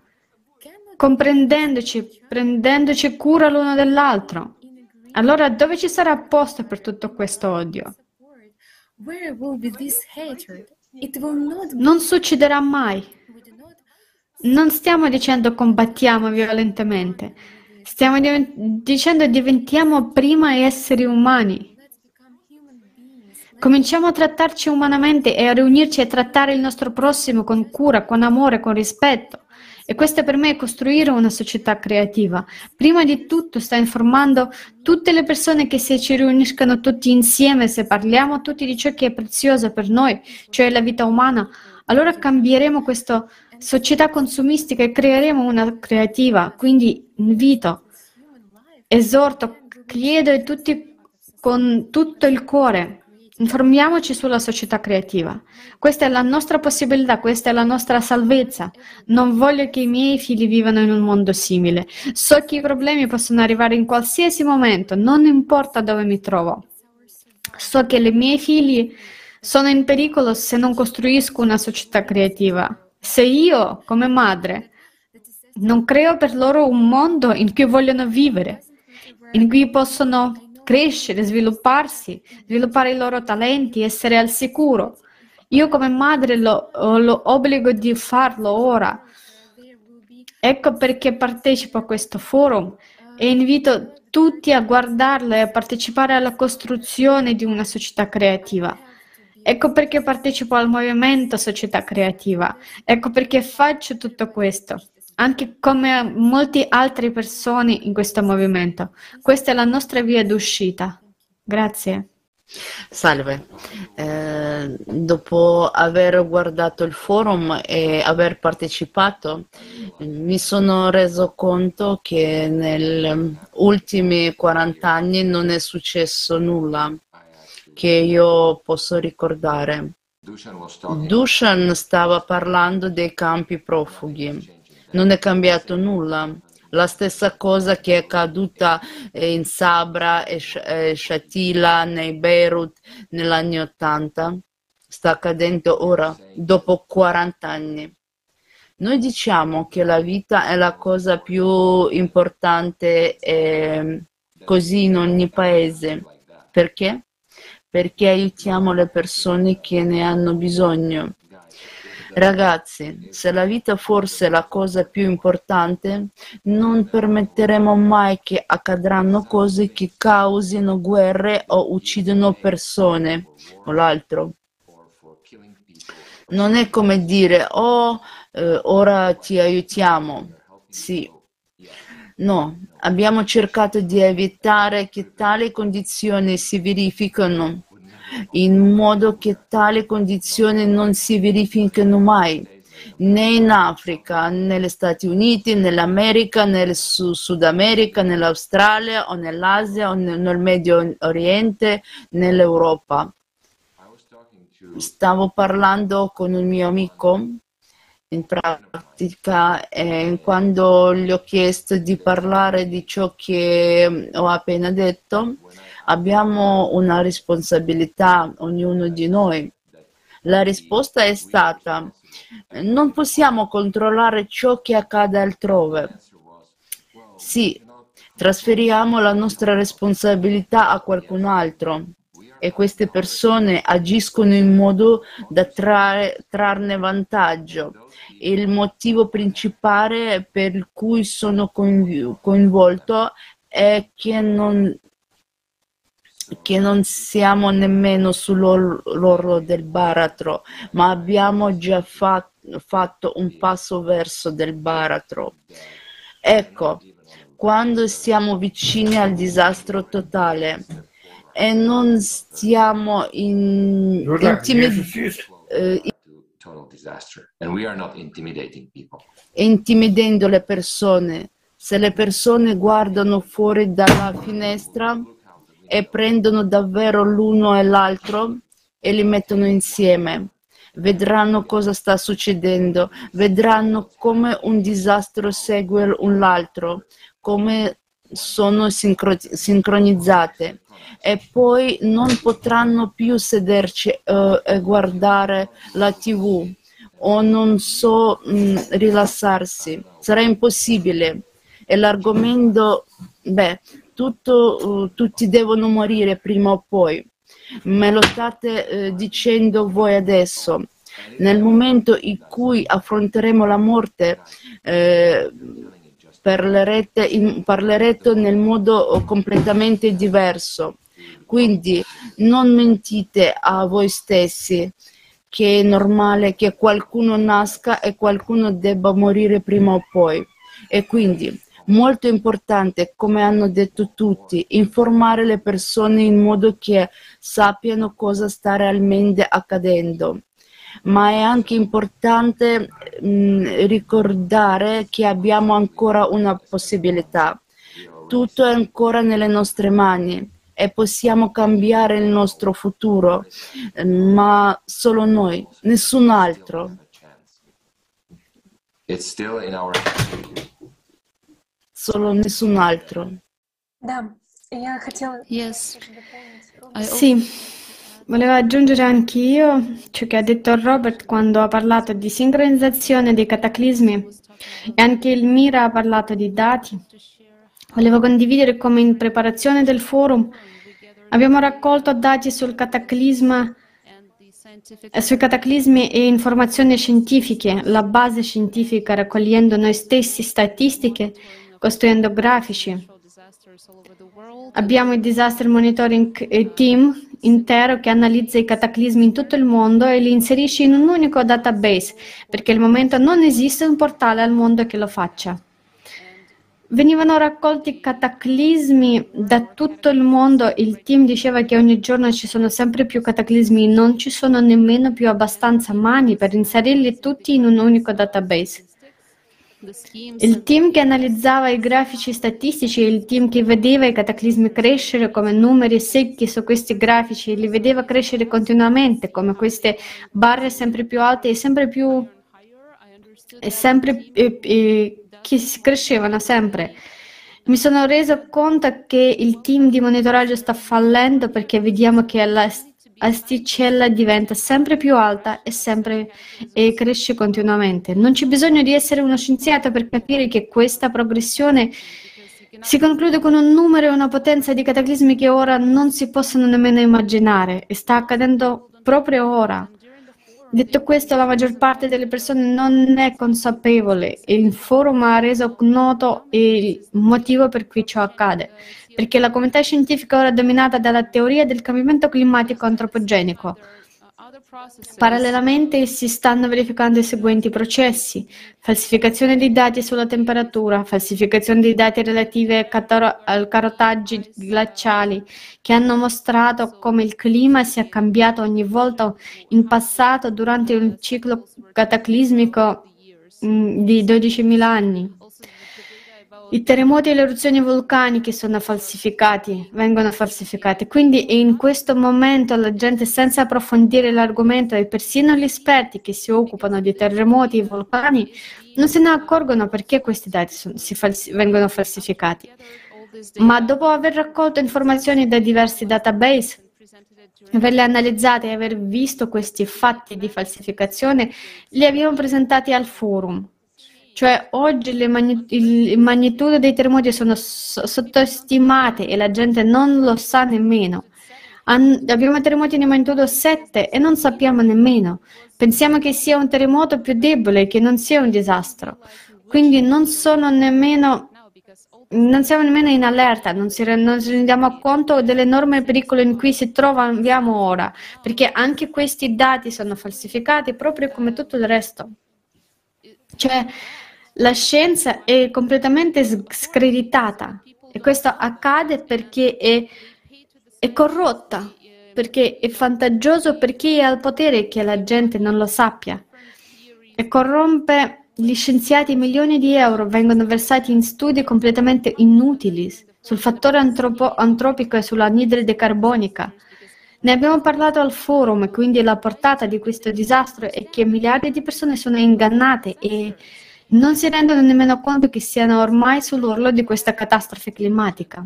Speaker 1: comprendendoci, prendendoci cura l'uno dell'altro, allora dove ci sarà posto per tutto questo odio? Non succederà mai. Non stiamo dicendo combattiamo violentemente, stiamo dicendo diventiamo prima esseri umani. Cominciamo a trattarci umanamente e a riunirci e trattare il nostro prossimo con cura, con amore, con rispetto. E questo per me è costruire una società creativa. Prima di tutto sta informando tutte le persone che se ci riuniscono tutti insieme, se parliamo tutti di ciò che è prezioso per noi, cioè la vita umana, allora cambieremo questa società consumistica e creeremo una creativa. Quindi invito, esorto, chiedo a tutti con tutto il cuore Informiamoci sulla società creativa. Questa è la nostra possibilità, questa è la nostra salvezza. Non voglio che i miei figli vivano in un mondo simile. So che i problemi possono arrivare in qualsiasi momento, non importa dove mi trovo. So che i miei figli sono in pericolo se non costruisco una società creativa. Se io, come madre, non creo per loro un mondo in cui vogliono vivere, in cui possono crescere, svilupparsi, sviluppare i loro talenti, essere al sicuro. Io come madre lo, ho l'obbligo di farlo ora. Ecco perché partecipo a questo forum e invito tutti a guardarlo e a partecipare alla costruzione di una società creativa. Ecco perché partecipo al movimento Società Creativa. Ecco perché faccio tutto questo anche come molte altre persone in questo movimento. Questa è la nostra via d'uscita. Grazie.
Speaker 6: Salve, eh, dopo aver guardato il forum e aver partecipato, mi sono reso conto che negli ultimi 40 anni non è successo nulla che io posso ricordare. Dushan stava parlando dei campi profughi non è cambiato nulla. La stessa cosa che è accaduta in Sabra e Shatila, nei Beirut negli anni Ottanta, sta accadendo ora, dopo 40 anni. Noi diciamo che la vita è la cosa più importante eh, così in ogni paese. Perché? Perché aiutiamo le persone che ne hanno bisogno Ragazzi, se la vita fosse la cosa più importante, non permetteremo mai che accadranno cose che causino guerre o uccidono persone o l'altro. Non è come dire, oh, eh, ora ti aiutiamo. Sì. No, abbiamo cercato di evitare che tali condizioni si verificano in modo che tali condizioni non si verifichino mai né in Africa, negli Stati Uniti, nell'America, nel Sud America, nell'Australia o nell'Asia o nel Medio Oriente, nell'Europa. Stavo parlando con un mio amico in pratica eh, quando gli ho chiesto di parlare di ciò che ho appena detto abbiamo una responsabilità, ognuno di noi. La risposta è stata, non possiamo controllare ciò che accade altrove. Sì, trasferiamo la nostra responsabilità a qualcun altro e queste persone agiscono in modo da trarre, trarne vantaggio. Il motivo principale per cui sono coinvolto è che non che non siamo nemmeno sull'orlo del baratro, ma abbiamo già fatto, fatto un passo verso del baratro. Ecco, quando siamo vicini al disastro totale e non stiamo in, intimid- eh, intimidendo le persone, se le persone guardano fuori dalla finestra, e prendono davvero l'uno e l'altro e li mettono insieme. Vedranno cosa sta succedendo, vedranno come un disastro segue un l'altro, come sono sincro- sincronizzate e poi non potranno più sederci uh, e guardare la tv o non so mh, mm, rilassarsi. Sarà impossibile. E l'argomento, beh, tutto, uh, tutti devono morire prima o poi. Me lo state eh, dicendo voi adesso. Nel momento in cui affronteremo la morte, eh, parlerete, in, parlerete nel modo completamente diverso. Quindi non mentite a voi stessi che è normale che qualcuno nasca e qualcuno debba morire prima o poi. E quindi molto importante, come hanno detto tutti, informare le persone in modo che sappiano cosa sta realmente accadendo. Ma è anche importante mh, ricordare che abbiamo ancora una possibilità. Tutto è ancora nelle nostre mani e possiamo cambiare il nostro futuro, ma solo noi, nessun altro. Solo nessun altro.
Speaker 1: Sì, volevo aggiungere anch'io ciò che ha detto Robert quando ha parlato di sincronizzazione dei cataclismi e anche il Mira ha parlato di dati. Volevo condividere come in preparazione del forum abbiamo raccolto dati sul cataclisma eh, sui cataclismi e informazioni scientifiche, la base scientifica raccogliendo noi stessi statistiche, costruendo grafici. Abbiamo il Disaster Monitoring Team intero che analizza i cataclismi in tutto il mondo e li inserisce in un unico database, perché al momento non esiste un portale al mondo che lo faccia. Venivano raccolti cataclismi da tutto il mondo. Il team diceva che ogni giorno ci sono sempre più cataclismi, non ci sono nemmeno più abbastanza mani per inserirli tutti in un unico database. Il team che analizzava i grafici statistici e il team che vedeva i cataclismi crescere come numeri secchi su questi grafici, li vedeva crescere continuamente come queste barre sempre più alte e sempre più e sempre e, e, che crescevano sempre. Mi sono reso conto che il team di monitoraggio sta fallendo perché vediamo che la asticella diventa sempre più alta e, sempre, e cresce continuamente. Non c'è bisogno di essere uno scienziato per capire che questa progressione si conclude con un numero e una potenza di cataclismi che ora non si possono nemmeno immaginare e sta accadendo proprio ora. Detto questo, la maggior parte delle persone non è consapevole e il forum ha reso noto il motivo per cui ciò accade, perché la comunità scientifica ora è dominata dalla teoria del cambiamento climatico antropogenico, Parallelamente si stanno verificando i seguenti processi: falsificazione di dati sulla temperatura, falsificazione di dati relativi ai carotaggi glaciali, che hanno mostrato come il clima sia cambiato ogni volta in passato durante un ciclo cataclismico di 12.000 anni. I terremoti e le eruzioni vulcaniche sono falsificati, vengono falsificati. Quindi in questo momento la gente, senza approfondire l'argomento, e persino gli esperti che si occupano di terremoti e vulcani, non se ne accorgono perché questi dati sono, falsi- vengono falsificati. Ma dopo aver raccolto informazioni da diversi database, averle analizzate e aver visto questi fatti di falsificazione, li abbiamo presentati al forum cioè oggi le magni- dei terremoti sono so- sottostimate e la gente non lo sa nemmeno. An- abbiamo terremoti di magnitudo 7 e non sappiamo nemmeno. Pensiamo che sia un terremoto più debole, che non sia un disastro. Quindi non sono nemmeno non siamo nemmeno in allerta, non ci rendiamo conto dell'enorme pericolo in cui ci troviamo ora, perché anche questi dati sono falsificati proprio come tutto il resto. Cioè, la scienza è completamente screditata e questo accade perché è, è corrotta, perché è vantaggioso per chi è al potere che la gente non lo sappia e corrompe gli scienziati milioni di euro vengono versati in studi completamente inutili sul fattore antropo- antropico e sull'anidride carbonica. Ne abbiamo parlato al forum, quindi la portata di questo disastro è che miliardi di persone sono ingannate e non si rendono nemmeno conto che siano ormai sull'orlo di questa catastrofe climatica.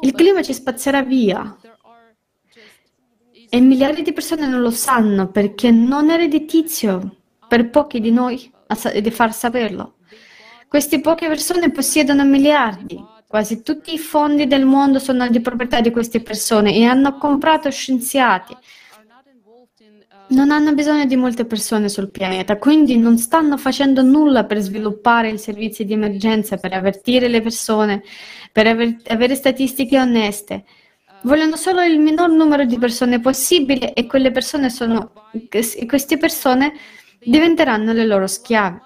Speaker 1: Il clima ci spazzerà via e miliardi di persone non lo sanno perché non è redditizio per pochi di noi di far saperlo. Queste poche persone possiedono miliardi. Quasi tutti i fondi del mondo sono di proprietà di queste persone e hanno comprato scienziati, non hanno bisogno di molte persone sul pianeta, quindi non stanno facendo nulla per sviluppare i servizi di emergenza, per avvertire le persone, per aver, avere statistiche oneste. Vogliono solo il minor numero di persone possibile e quelle persone sono, queste persone diventeranno le loro schiave.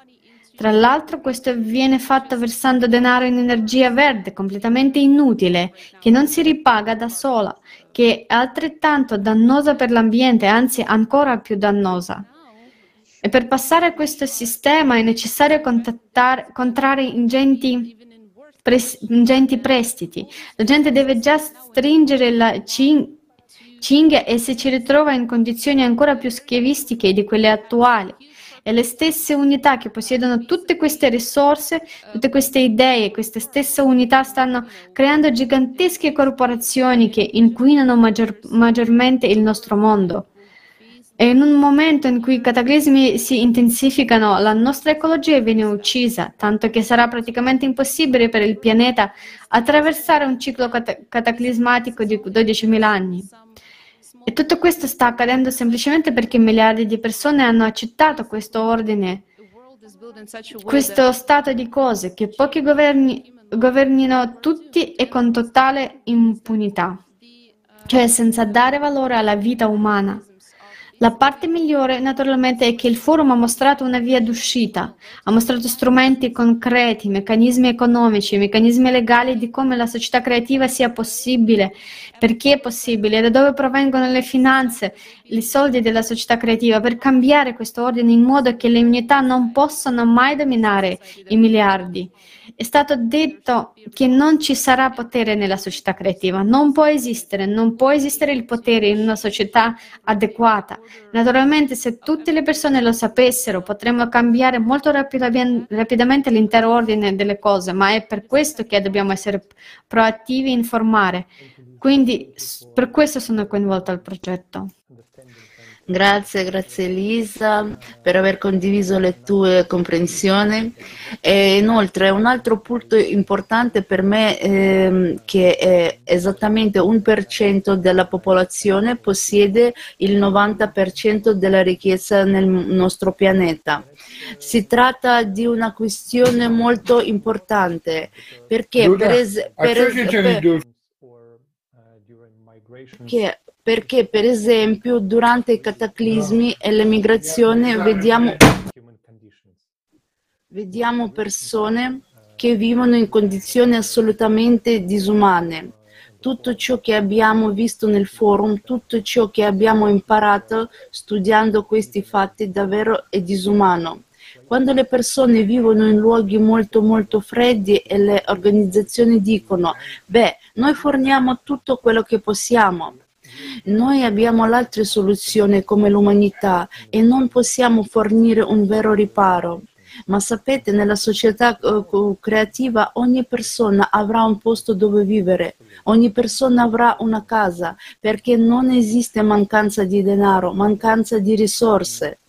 Speaker 1: Tra l'altro questo viene fatto versando denaro in energia verde completamente inutile, che non si ripaga da sola, che è altrettanto dannosa per l'ambiente, anzi ancora più dannosa. E per passare a questo sistema è necessario contrarre ingenti, pres- ingenti, prestiti. La gente deve già stringere la cin- cinghia e se ci ritrova in condizioni ancora più schiavistiche di quelle attuali. E le stesse unità che possiedono tutte queste risorse, tutte queste idee, queste stesse unità stanno creando gigantesche corporazioni che inquinano maggior- maggiormente il nostro mondo. E in un momento in cui i cataclismi si intensificano, la nostra ecologia viene uccisa, tanto che sarà praticamente impossibile per il pianeta attraversare un ciclo cat- cataclismatico di 12.000 anni. E tutto questo sta accadendo semplicemente perché miliardi di persone hanno accettato questo ordine, questo stato di cose, che pochi governi governino tutti e con totale impunità, cioè senza dare valore alla vita umana. La parte migliore naturalmente è che il forum ha mostrato una via d'uscita, ha mostrato strumenti concreti, meccanismi economici, meccanismi legali di come la società creativa sia possibile, perché è possibile, da dove provengono le finanze, i soldi della società creativa per cambiare questo ordine in modo che le unità non possano mai dominare i miliardi. È stato detto che non ci sarà potere nella società creativa, non può esistere, non può esistere il potere in una società adeguata. Naturalmente se tutte le persone lo sapessero potremmo cambiare molto rapidamente l'intero ordine delle cose, ma è per questo che dobbiamo essere proattivi e informare. Quindi per questo sono coinvolta al progetto.
Speaker 6: Grazie, grazie Elisa per aver condiviso le tue comprensioni. E inoltre un altro punto importante per me ehm, che è esattamente un per cento della popolazione possiede il 90% della ricchezza nel nostro pianeta. Si tratta di una questione molto importante perché per, es- per, es- per che perché per esempio durante i cataclismi e l'emigrazione vediamo, vediamo persone che vivono in condizioni assolutamente disumane. Tutto ciò che abbiamo visto nel forum, tutto ciò che abbiamo imparato studiando questi fatti davvero è disumano. Quando le persone vivono in luoghi molto molto freddi e le organizzazioni dicono, beh, noi forniamo tutto quello che possiamo, noi abbiamo l'altra soluzione come l'umanità e non possiamo fornire un vero riparo. Ma sapete, nella società uh, creativa ogni persona avrà un posto dove vivere, ogni persona avrà una casa, perché non esiste mancanza di denaro, mancanza di risorse.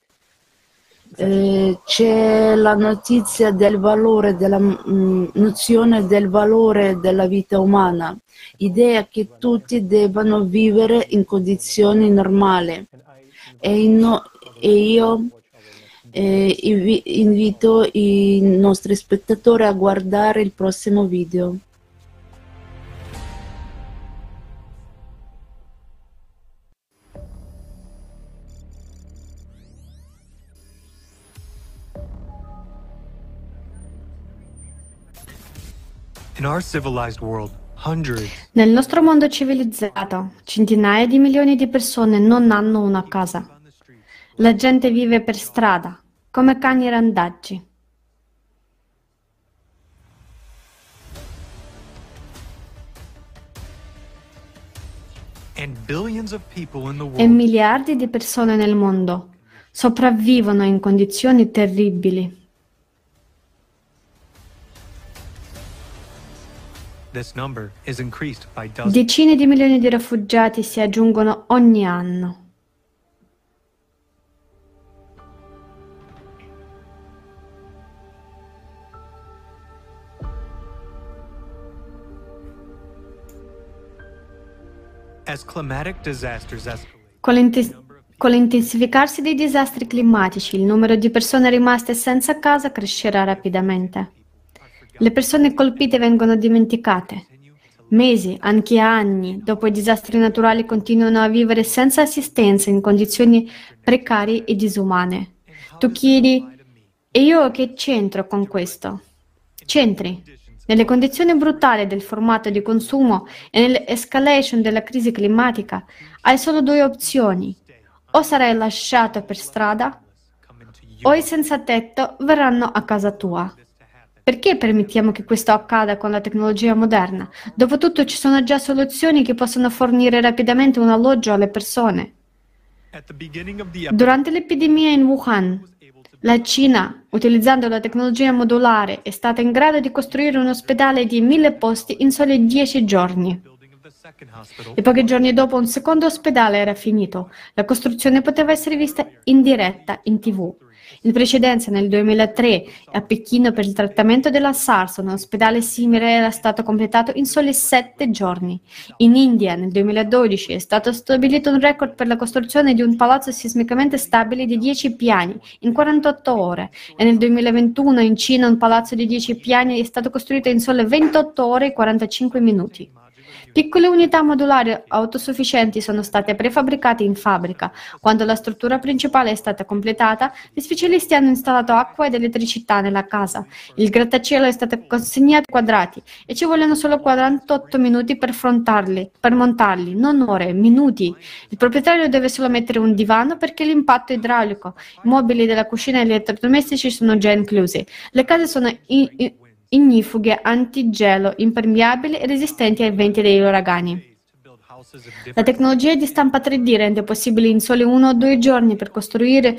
Speaker 6: Eh, c'è la notizia del valore, della mh, mm, nozione del valore della vita umana idea che tutti debbano vivere in condizioni normali. E, no, e io eh, invito i nostri spettatori a guardare il prossimo video.
Speaker 1: Nel nostro mondo civilizzato, centinaia di milioni di persone non hanno una casa. La gente vive per strada, come cani randaggi. E miliardi di persone nel mondo sopravvivono in condizioni terribili. Decine di milioni di rifugiati si aggiungono ogni anno. Con, l'intes- con l'intensificarsi dei disastri climatici, il numero di persone rimaste senza casa crescerà rapidamente. Le persone colpite vengono dimenticate. Mesi, anche anni, dopo i disastri naturali continuano a vivere senza assistenza in condizioni precarie e disumane. Tu chiedi, e io che c'entro con questo? C'entri. Nelle condizioni brutali del formato di consumo e nell'escalation della crisi climatica hai solo due opzioni. O sarai lasciato per strada o i senza tetto verranno a casa tua. Perché permettiamo che questo accada con la tecnologia moderna? Dopotutto ci sono già soluzioni che possono fornire rapidamente un alloggio alle persone. Durante l'epidemia in Wuhan, la Cina, utilizzando la tecnologia modulare, è stata in grado di costruire un ospedale di mille posti in soli dieci giorni. E pochi giorni dopo un secondo ospedale era finito. La costruzione poteva essere vista in diretta in tv. In precedenza, nel 2003, a Pechino per il trattamento della SARS, un ospedale simile era stato completato in soli sette giorni. In India, nel 2012, è stato stabilito un record per la costruzione di un palazzo sismicamente stabile di 10 piani in 48 ore e nel 2021 in Cina un palazzo di 10 piani è stato costruito in sole 28 ore e 45 minuti. Piccole unità modulari autosufficienti sono state prefabbricate in fabbrica. Quando la struttura principale è stata completata, gli specialisti hanno installato acqua ed elettricità nella casa. Il grattacielo è stato consegnato quadrati e ci vogliono solo 48 minuti per, per montarli, non ore, minuti. Il proprietario deve solo mettere un divano perché l'impatto idraulico. I mobili della cucina e gli elettrodomestici sono già inclusi. Le case sono in, in ignifughe antigelo impermeabili e resistenti ai venti degli uragani. La tecnologia di stampa 3D rende possibile in soli uno o due giorni per costruire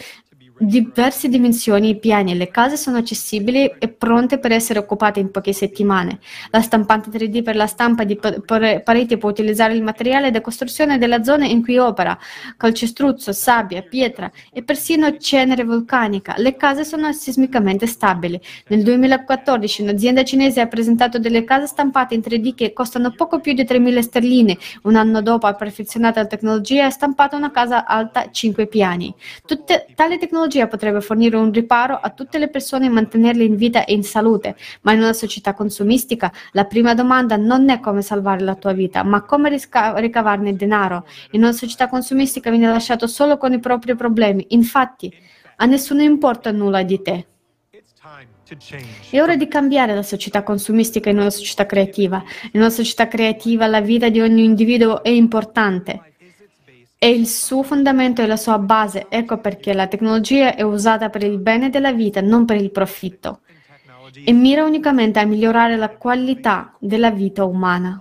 Speaker 1: diverse dimensioni e piani e le case sono accessibili e pronte per essere occupate in poche settimane. La stampante 3D per la stampa di pareti può utilizzare il materiale da costruzione della zona in cui opera, calcestruzzo, sabbia, pietra e persino cenere vulcanica. Le case sono sismicamente stabili. Nel 2014 un'azienda cinese ha presentato delle case stampate in 3D che costano poco più di 3.000 sterline. Un anno dopo ha perfezionato la tecnologia e ha stampato una casa alta 5 piani. Tutte, tale tecnologia tecnologia potrebbe fornire un riparo a tutte le persone e mantenerle in vita e in salute, ma in una società consumistica la prima domanda non è come salvare la tua vita, ma come risca- ricavarne denaro. In una società consumistica viene lasciato solo con i propri problemi. Infatti, a nessuno importa nulla di te. È ora di cambiare la società consumistica in una società creativa. In una società creativa la vita di ogni individuo è importante è il suo fondamento e la sua base. Ecco perché la tecnologia è usata per il bene della vita, non per il profitto, e mira unicamente a migliorare la qualità della vita umana.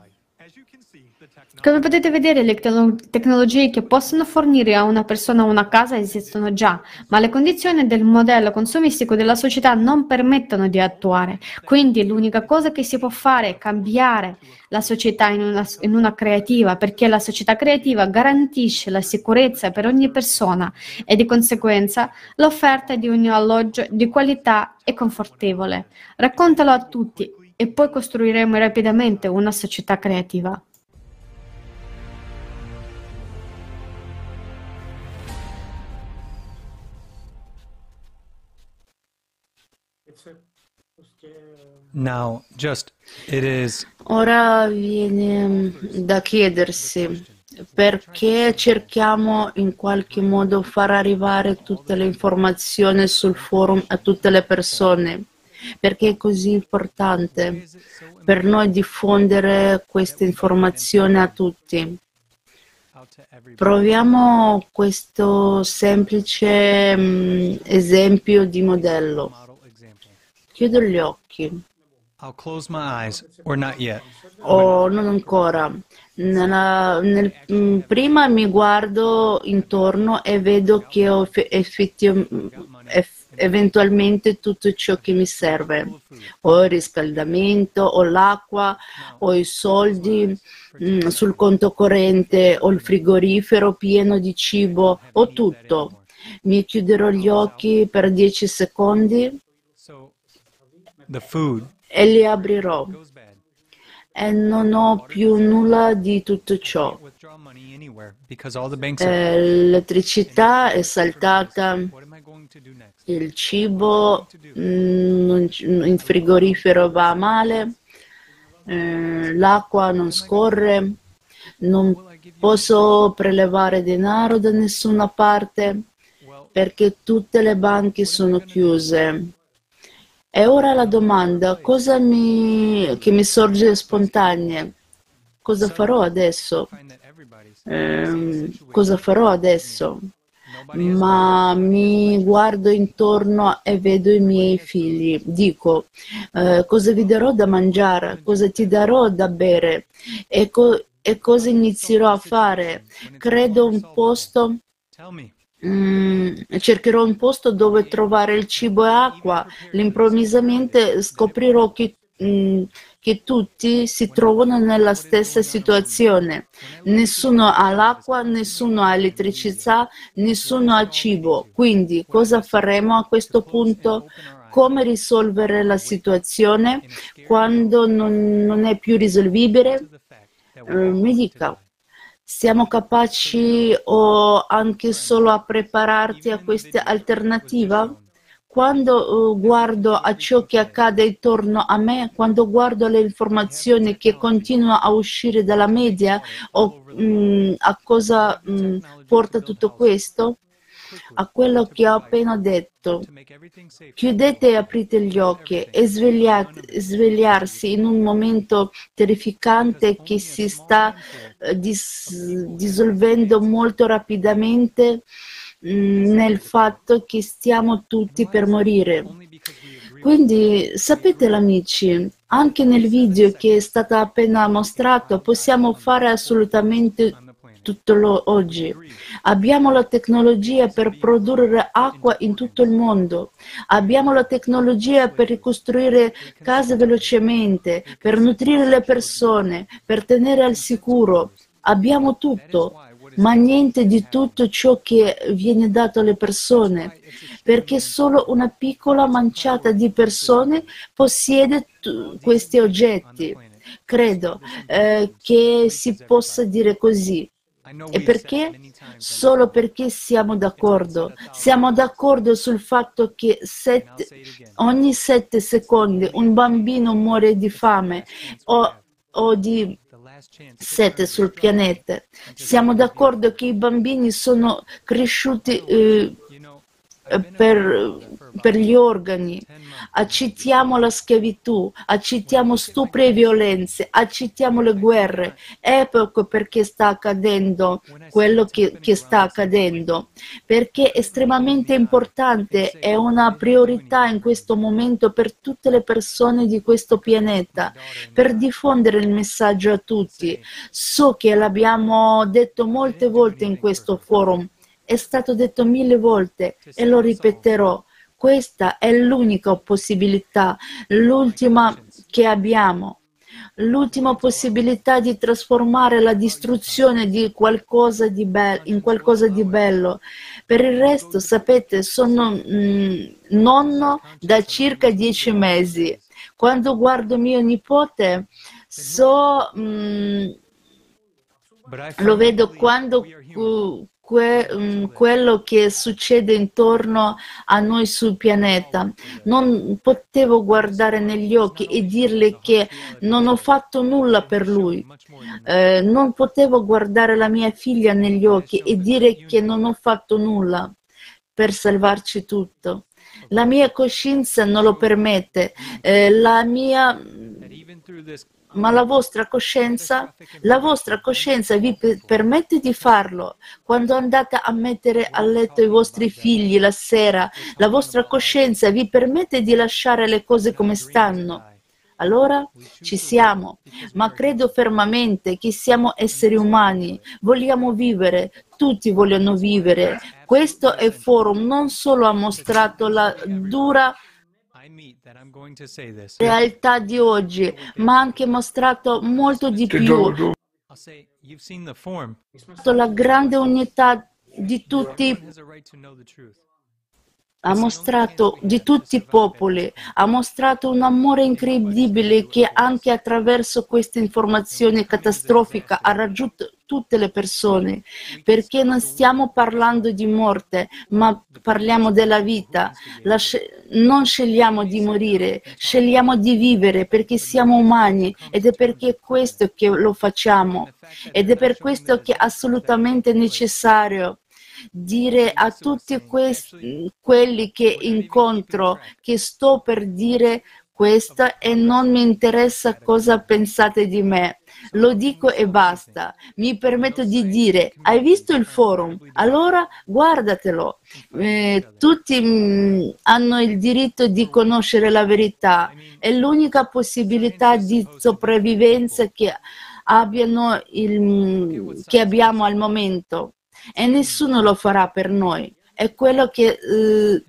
Speaker 1: Come potete vedere, le tecnologie che possono fornire a una persona una casa esistono già, ma le condizioni del modello consumistico della società non permettono di attuare. Quindi l'unica cosa che si può fare è cambiare la società in una, in una creativa, perché la società creativa garantisce la sicurezza per ogni persona e di conseguenza l'offerta di un alloggio di qualità e confortevole. Raccontalo a tutti e poi costruiremo rapidamente una società creativa.
Speaker 6: Now, just, is... Ora viene mm, da chiedersi perché cerchiamo in qualche modo far arrivare tutte le informazioni sul forum a tutte le persone. Perché è così importante per noi diffondere queste informazioni a tutti. Proviamo questo semplice um, esempio di modello. Chiudo gli occhi.
Speaker 7: I'll close my eyes, or not yet.
Speaker 6: Oh, non ancora. Nella, nel, mm, prima mi guardo intorno e vedo che ho effettivamente eventualmente tutto ciò che mi serve. Ho il riscaldamento, ho l'acqua, ho i soldi mh, mm, sul conto corrente, ho il frigorifero pieno di cibo, ho tutto. Mi chiuderò gli occhi per 10 secondi. The food e li aprirò. E non ho più nulla di tutto ciò. Eh, l'elettricità è saltata, il cibo mm, il frigorifero va male. eh, l'acqua non scorre, non posso prelevare denaro da nessuna parte perché tutte le banche sono chiuse. E ora la domanda, cosa mi, che mi sorge spontanea? Cosa farò adesso? Eh, cosa farò adesso? Ma mi guardo intorno e vedo i miei figli. Dico, eh, cosa vi darò da mangiare? Cosa ti darò da bere? E, co- e cosa inizierò a fare? Credo un posto Mm, cercherò un posto dove trovare il cibo e acqua. Improvvisamente scoprirò che, mm, che, tutti si trovano nella stessa situazione. Nessuno ha l'acqua, nessuno ha elettricità, nessuno ha cibo. Quindi cosa faremo a questo punto? Come risolvere la situazione quando non, non è più risolvibile? Eh, mi dica, siamo capaci o anche solo a prepararti a questa alternativa? Quando uh, guardo a ciò che accade intorno a me, quando guardo le informazioni che continuano a uscire dalla media, o, mh, mm, a cosa mh, mm, porta tutto questo? A quello che ho appena detto. Chiudete e aprite gli occhi e svegliarsi in un momento terrificante che si sta eh, dis- dissolvendo molto rapidamente mm, nel fatto che stiamo tutti per morire. Quindi sapete amici, anche nel video che è stato appena mostrato possiamo fare assolutamente tutto oggi. Abbiamo la tecnologia per produrre acqua in tutto il mondo. Abbiamo la tecnologia per ricostruire case velocemente, per nutrire le persone, per tenere al sicuro. Abbiamo tutto, ma niente di tutto ciò che viene dato alle persone, perché solo una piccola manciata di persone possiede t- questi oggetti. Credo eh, che si possa dire così. E perché? Solo perché siamo d'accordo. Siamo d'accordo sul fatto che sette, ogni sette secondi un bambino muore di fame o, o di sete sul pianeta. Siamo d'accordo che i bambini sono cresciuti eh, per, per gli organi, accettiamo la schiavitù, accettiamo stupri e violenze, accettiamo le guerre. Ecco perché sta accadendo quello che, che sta accadendo, perché è estremamente importante, è una priorità in questo momento per tutte le persone di questo pianeta, per diffondere il messaggio a tutti. So che l'abbiamo detto molte volte in questo forum è stato detto mille volte e lo ripeterò. Questa è l'unica possibilità, l'ultima che abbiamo, l'ultima possibilità di trasformare la distruzione di qualcosa di be- in qualcosa di bello. Per il resto, sapete, sono mh, mm, nonno da circa dieci mesi. Quando guardo mio nipote, so, mh, mm, lo vedo quando que, um, quello che succede intorno a noi sul pianeta. Non potevo guardare negli occhi e dirle che non ho fatto nulla per lui. Eh, non potevo guardare la mia figlia negli occhi e dire che non ho fatto nulla per salvarci tutto. La mia coscienza non lo permette. Eh, la mia ma la vostra coscienza, la vostra coscienza vi permette di farlo. Quando andate a mettere a letto i vostri figli la sera, la vostra coscienza vi permette di lasciare le cose come stanno. Allora ci siamo, ma credo fermamente che siamo esseri umani, vogliamo vivere, tutti vogliono vivere. Questo è forum non solo ha mostrato la dura realtà di oggi, ma ha anche mostrato molto di più. La grande unità di tutti ha mostrato di tutti i popoli, ha mostrato un amore incredibile che anche attraverso questa informazione catastrofica ha raggiunto tutte le persone, perché non stiamo parlando di morte, ma parliamo della vita. Sc- non scegliamo di morire, scegliamo di vivere perché siamo umani ed è perché questo che lo facciamo ed è per questo che è assolutamente necessario dire a tutti questi, quelli che incontro che sto per dire questo e non mi interessa cosa pensate di me. Lo dico e basta. Mi permetto di dire, hai visto il forum? Allora guardatelo. Eh, tutti hanno il diritto di conoscere la verità. È l'unica possibilità di sopravvivenza che, il, che abbiamo al momento e nessuno lo farà per noi. È quello che, eh,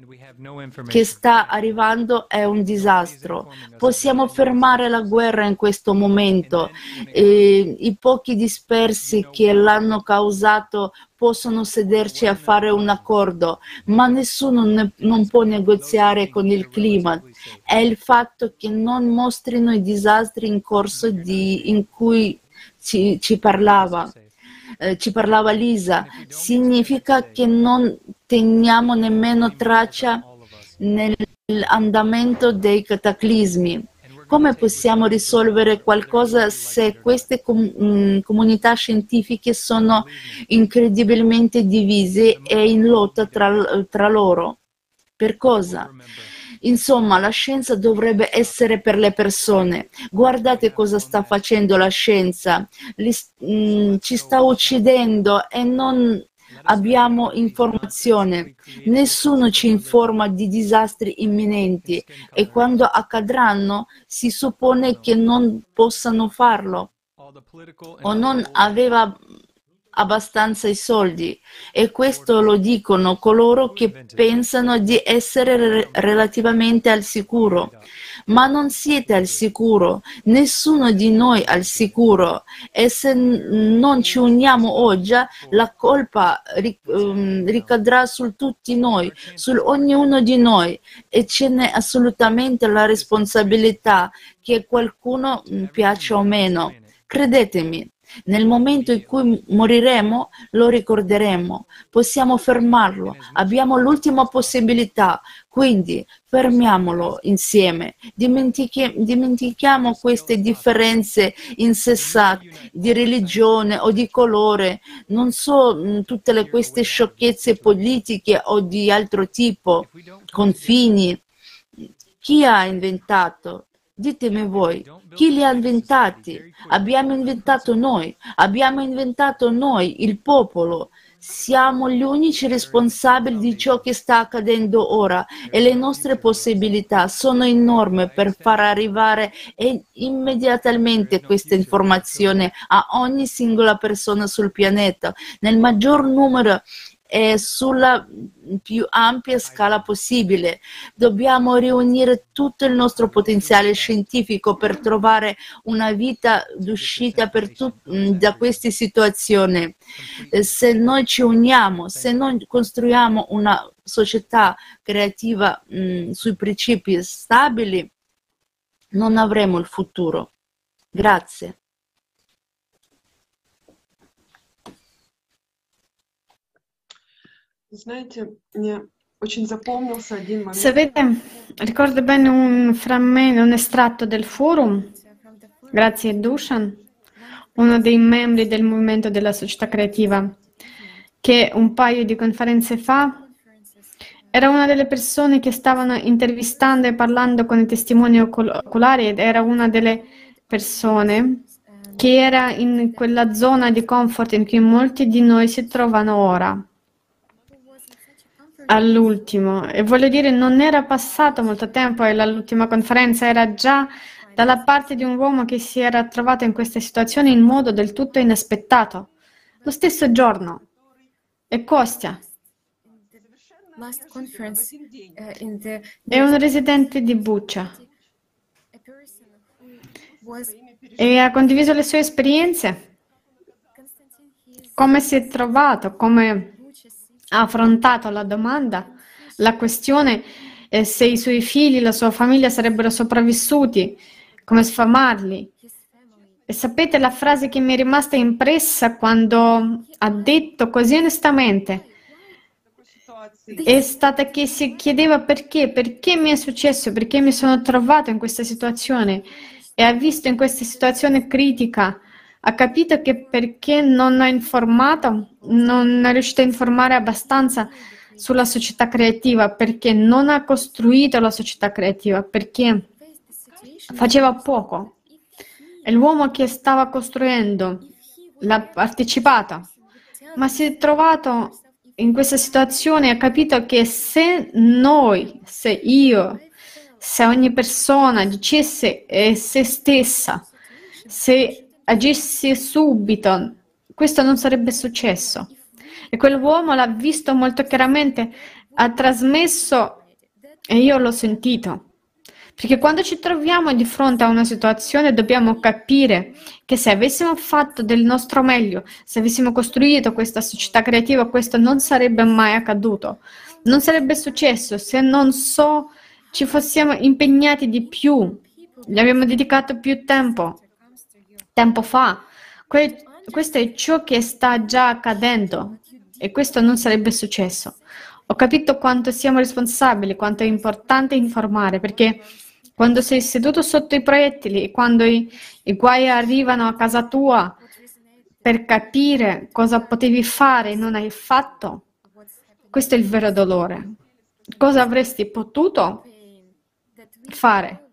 Speaker 6: che sta arrivando è un disastro. Possiamo fermare la guerra in questo momento. E I pochi dispersi che l'hanno causato possono sederci a fare un accordo, ma nessuno ne, non può negoziare con il clima. È il fatto che non mostrino i disastri in corso di, in cui ci, ci parlava eh, ci parlava Lisa, significa che non teniamo nemmeno traccia nell'andamento dei cataclismi. Come possiamo risolvere qualcosa se queste com- mm, comunità scientifiche sono incredibilmente divise e in lotta tra, tra loro? Per cosa? Insomma, la scienza dovrebbe essere per le persone. Guardate cosa sta facendo la scienza. Li, mh, mm, ci sta uccidendo e non abbiamo informazione. Nessuno ci informa di disastri imminenti e quando accadranno si suppone che non possano farlo o non aveva abbastanza i soldi. E questo lo dicono coloro che pensano di essere re- relativamente al sicuro. Ma non siete al sicuro, nessuno di noi al sicuro. E se non ci uniamo oggi la colpa ric- um, ricadrà su tutti noi, su ognuno di noi. E ce n'è assolutamente la responsabilità che qualcuno mm, piaccia o meno. Credetemi, nel momento in cui moriremo, lo ricorderemo. Possiamo fermarlo. Abbiamo l'ultima possibilità. Quindi fermiamolo insieme. Dimentichi- dimentichiamo queste differenze insensate di religione o di colore. Non so mm, tutte le, queste sciocchezze politiche o di altro tipo, confini. Chi ha inventato? Ditemi voi, chi li ha inventati? Abbiamo inventato noi, abbiamo inventato noi, il popolo. Siamo gli unici responsabili di ciò che sta accadendo ora e le nostre possibilità sono enormi per far arrivare immediatamente questa informazione a ogni singola persona sul pianeta, nel maggior numero e sulla più ampia scala possibile. Dobbiamo riunire tutto il nostro potenziale scientifico per trovare una vita d'uscita tut- da queste situazioni. Se noi ci uniamo, se noi costruiamo una società creativa mh, sui principi stabili, non avremo il futuro. Grazie.
Speaker 1: Sapete, ricordo bene un frammento, un estratto del forum, grazie Dushan, uno dei membri del movimento della società creativa, che un paio di conferenze fa era una delle persone che stavano intervistando e parlando con i testimoni oculari ed era una delle persone che era in quella zona di comfort in cui molti di noi si trovano ora all'ultimo e voglio dire non era passato molto tempo e l'ultima conferenza era già dalla parte di un uomo che si era trovato in questa situazione in modo del tutto inaspettato. Lo stesso giorno. E Kostya. È un residente di Buccia. E ha condiviso le sue esperienze. Come si è trovato, come ha affrontato la domanda, la questione eh, se i suoi figli, la sua famiglia sarebbero sopravvissuti, come sfamarli, E sapete la frase che mi è rimasta impressa quando ha detto così onestamente? È stata che si chiedeva perché, perché mi è successo, perché mi sono trovato in questa situazione e ha visto in questa situazione critica, ha capito che perché non ha informato, non è riuscito a informare abbastanza sulla società creativa, perché non ha costruito la società creativa, perché faceva poco. E l'uomo che stava costruendo l'ha partecipato, ma si è trovato in questa situazione ha capito che se noi, se io, se ogni persona dicesse eh, se stessa, se agisse subito, questo non sarebbe successo. E quell'uomo l'ha visto molto chiaramente, ha trasmesso e io l'ho sentito. Perché quando ci troviamo di fronte a una situazione dobbiamo capire che se avessimo fatto del nostro meglio, se avessimo costruito questa società creativa, questo non sarebbe mai accaduto. Non sarebbe successo se non so ci fossimo impegnati di più, gli abbiamo dedicato più tempo, tempo fa. Que- questo è ciò che sta già accadendo e questo non sarebbe successo. Ho capito quanto siamo responsabili, quanto è importante informare, perché quando sei seduto sotto i proiettili e quando i, i guai arrivano a casa tua per capire cosa potevi fare e non hai fatto, questo è il vero dolore. Cosa avresti potuto fare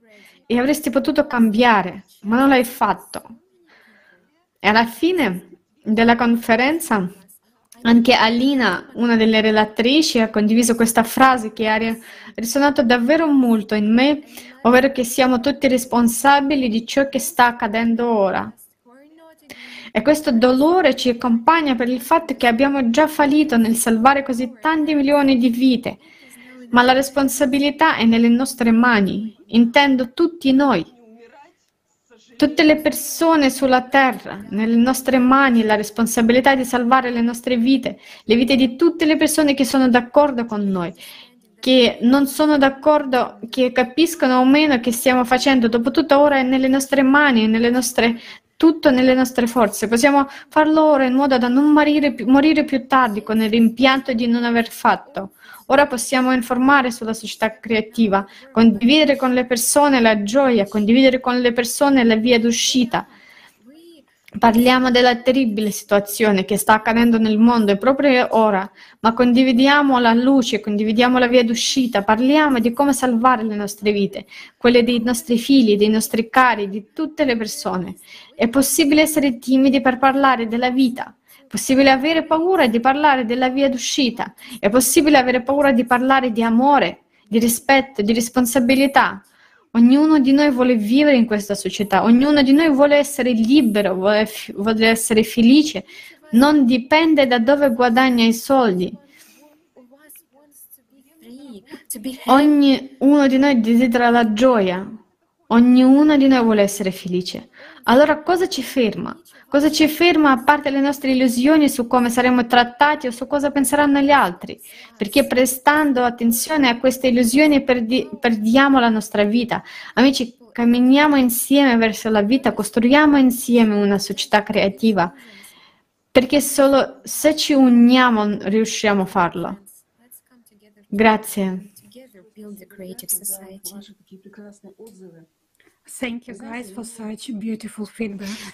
Speaker 1: e avresti potuto cambiare, ma non l'hai fatto. E alla fine della conferenza anche Alina, una delle relatrici, ha condiviso questa frase che ha risuonato davvero molto in me, ovvero che siamo tutti responsabili di ciò che sta accadendo ora. E questo dolore ci accompagna per il fatto che abbiamo già fallito nel salvare così tanti milioni di vite, ma la responsabilità è nelle nostre mani, intendo tutti noi. Tutte le persone sulla terra, nelle nostre mani, la responsabilità di salvare le nostre vite, le vite di tutte le persone che sono d'accordo con noi, che non sono d'accordo, che capiscono o meno che stiamo facendo. Dopotutto ora è nelle nostre mani, nelle nostre, tutto nelle nostre forze. Possiamo farlo ora in modo da non morire, morire più tardi con il rimpianto di non aver fatto. Ora possiamo informare sulla società creativa, condividere con le persone la gioia, condividere con le persone la via d'uscita. Parliamo della terribile situazione che sta accadendo nel mondo e proprio ora, ma condividiamo la luce, condividiamo la via d'uscita, parliamo di come salvare le nostre vite, quelle dei nostri figli, dei nostri cari, di tutte le persone. È possibile essere timidi per parlare della vita, possibile avere paura di parlare della via d'uscita, è possibile avere paura di parlare di amore, di rispetto, di responsabilità. Ognuno di noi vuole vivere in questa società, ognuno di noi vuole essere libero, vuole, vuole essere felice, non dipende da dove guadagna i soldi. Ognuno di noi desidera la gioia, ognuno di noi vuole essere felice. Allora cosa ci ferma? Cosa ci ferma a parte le nostre illusioni su come saremo trattati o su cosa penseranno gli altri? Perché prestando attenzione a queste illusioni perdi- perdiamo la nostra vita. Amici, camminiamo insieme verso la vita, costruiamo insieme una società creativa, perché solo se ci uniamo riusciamo a farlo. Grazie.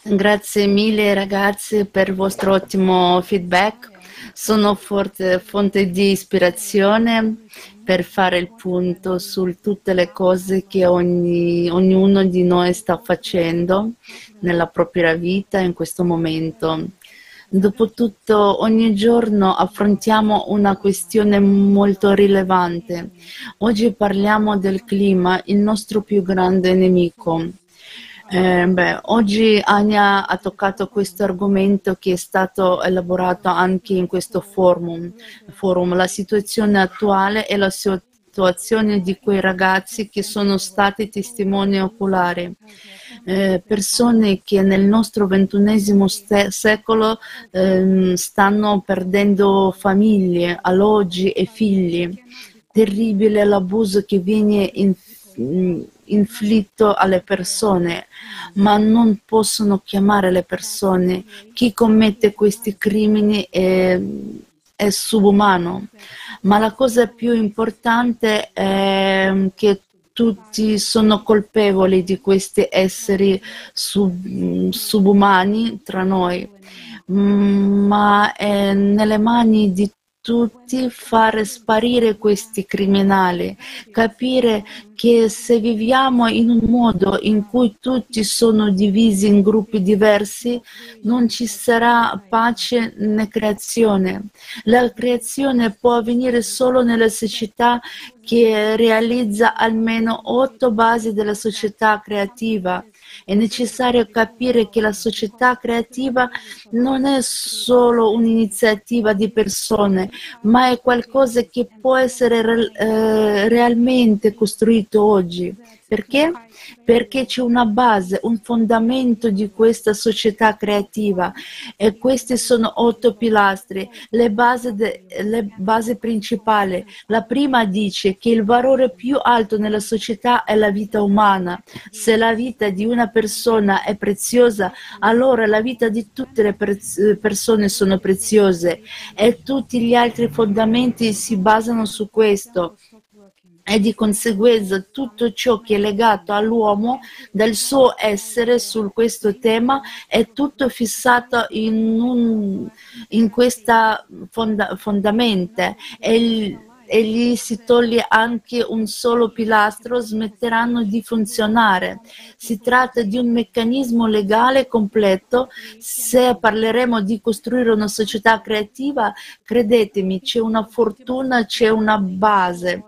Speaker 6: Grazie mille ragazzi per il vostro ottimo feedback. Sono forte, fonte di ispirazione per fare il punto su tutte le cose che ogni, ognuno di noi sta facendo nella propria vita in questo momento. Dopotutto ogni giorno affrontiamo una questione molto rilevante. Oggi parliamo del clima, il nostro più grande nemico. Eh, beh, oggi Ania ha toccato questo argomento che è stato elaborato anche in questo forum, forum la situazione attuale e la situazione di quei ragazzi che sono stati testimoni oculari eh, persone che nel nostro ventunesimo st- secolo eh, stanno perdendo famiglie, alloggi e figli. Terribile l'abuso che viene mm, inflitto alle persone, ma non possono chiamare le persone. Chi commette questi crimini è, è subumano, ma la cosa più importante è che tutti sono colpevoli di questi esseri sub, subumani tra noi, ma è nelle mani di tutti fare sparire questi criminali, capire che se viviamo in un modo in cui tutti sono divisi in gruppi diversi, non ci sarà pace né creazione. La creazione può avvenire solo nella società che realizza almeno otto basi della società creativa è necessario capire che la società creativa non è solo un'iniziativa di persone, ma è qualcosa che può essere eh, realmente costruito oggi. Perché? Perché c'è una base, un fondamento di questa società creativa e questi sono otto pilastri, le basi, de, le basi principali. La prima dice che il valore più alto nella società è la vita umana. Se la vita di una persona è preziosa, allora la vita di tutte le persone sono preziose e tutti gli altri fondamenti si basano su questo e di conseguenza tutto ciò che è legato all'uomo del suo essere su questo tema è tutto fissato in, un, in questa fonda, fondamenta e e gli si toglie anche un solo pilastro, smetteranno di funzionare. Si tratta di un meccanismo legale completo. Se parleremo di costruire una società creativa, credetemi, c'è una fortuna, c'è una base.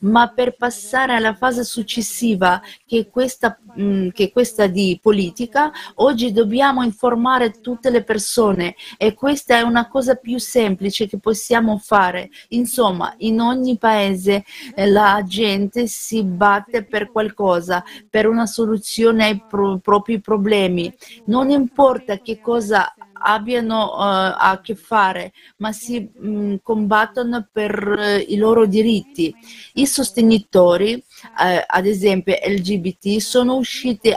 Speaker 6: Ma per passare alla fase successiva, che è questa, mm, che è questa di politica, oggi dobbiamo informare tutte le persone e questa è una cosa più semplice che possiamo fare. Insomma, in in ogni paese eh, la gente si batte per qualcosa, per una soluzione ai pro- propri problemi. Non importa che cosa abbiano uh, a che fare, ma si mh, mm, combattono per uh, i loro diritti. I sostenitori, uh, ad esempio LGBT, sono usciti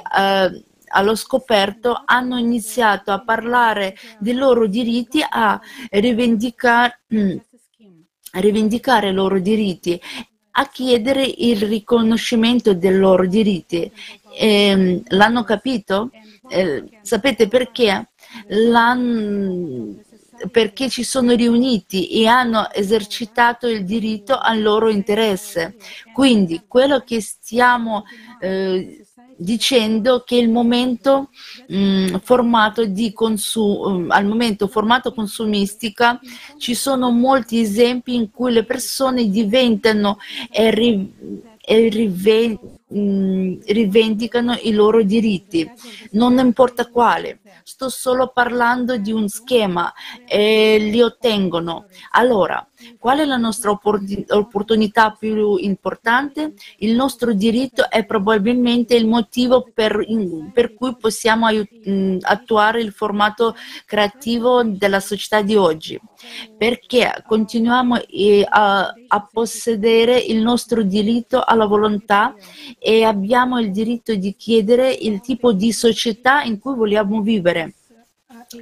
Speaker 6: allo scoperto hanno iniziato a parlare dei loro diritti, a rivendicare, mm, rivendicare i loro diritti, a chiedere il riconoscimento dei loro diritti. Eh, l'hanno capito? Eh, sapete perché? L'hanno perché ci sono riuniti e hanno esercitato il diritto al loro interesse. Quindi quello che stiamo eh, dicendo che il momento mh, mm, formato di consumo, mm, al momento formato consumistica ci sono molti esempi in cui le persone diventano e, ri, e rive, mh, rivendicano i loro diritti, non importa quale sto solo parlando di un schema e li ottengono. Allora, qual è la nostra opportunità più importante? Il nostro diritto è probabilmente il motivo per, per cui possiamo mm, attuare il formato creativo della società di oggi, perché continuiamo eh, a, a possedere il nostro diritto alla volontà e abbiamo il diritto di chiedere il tipo di società in cui vogliamo vivere.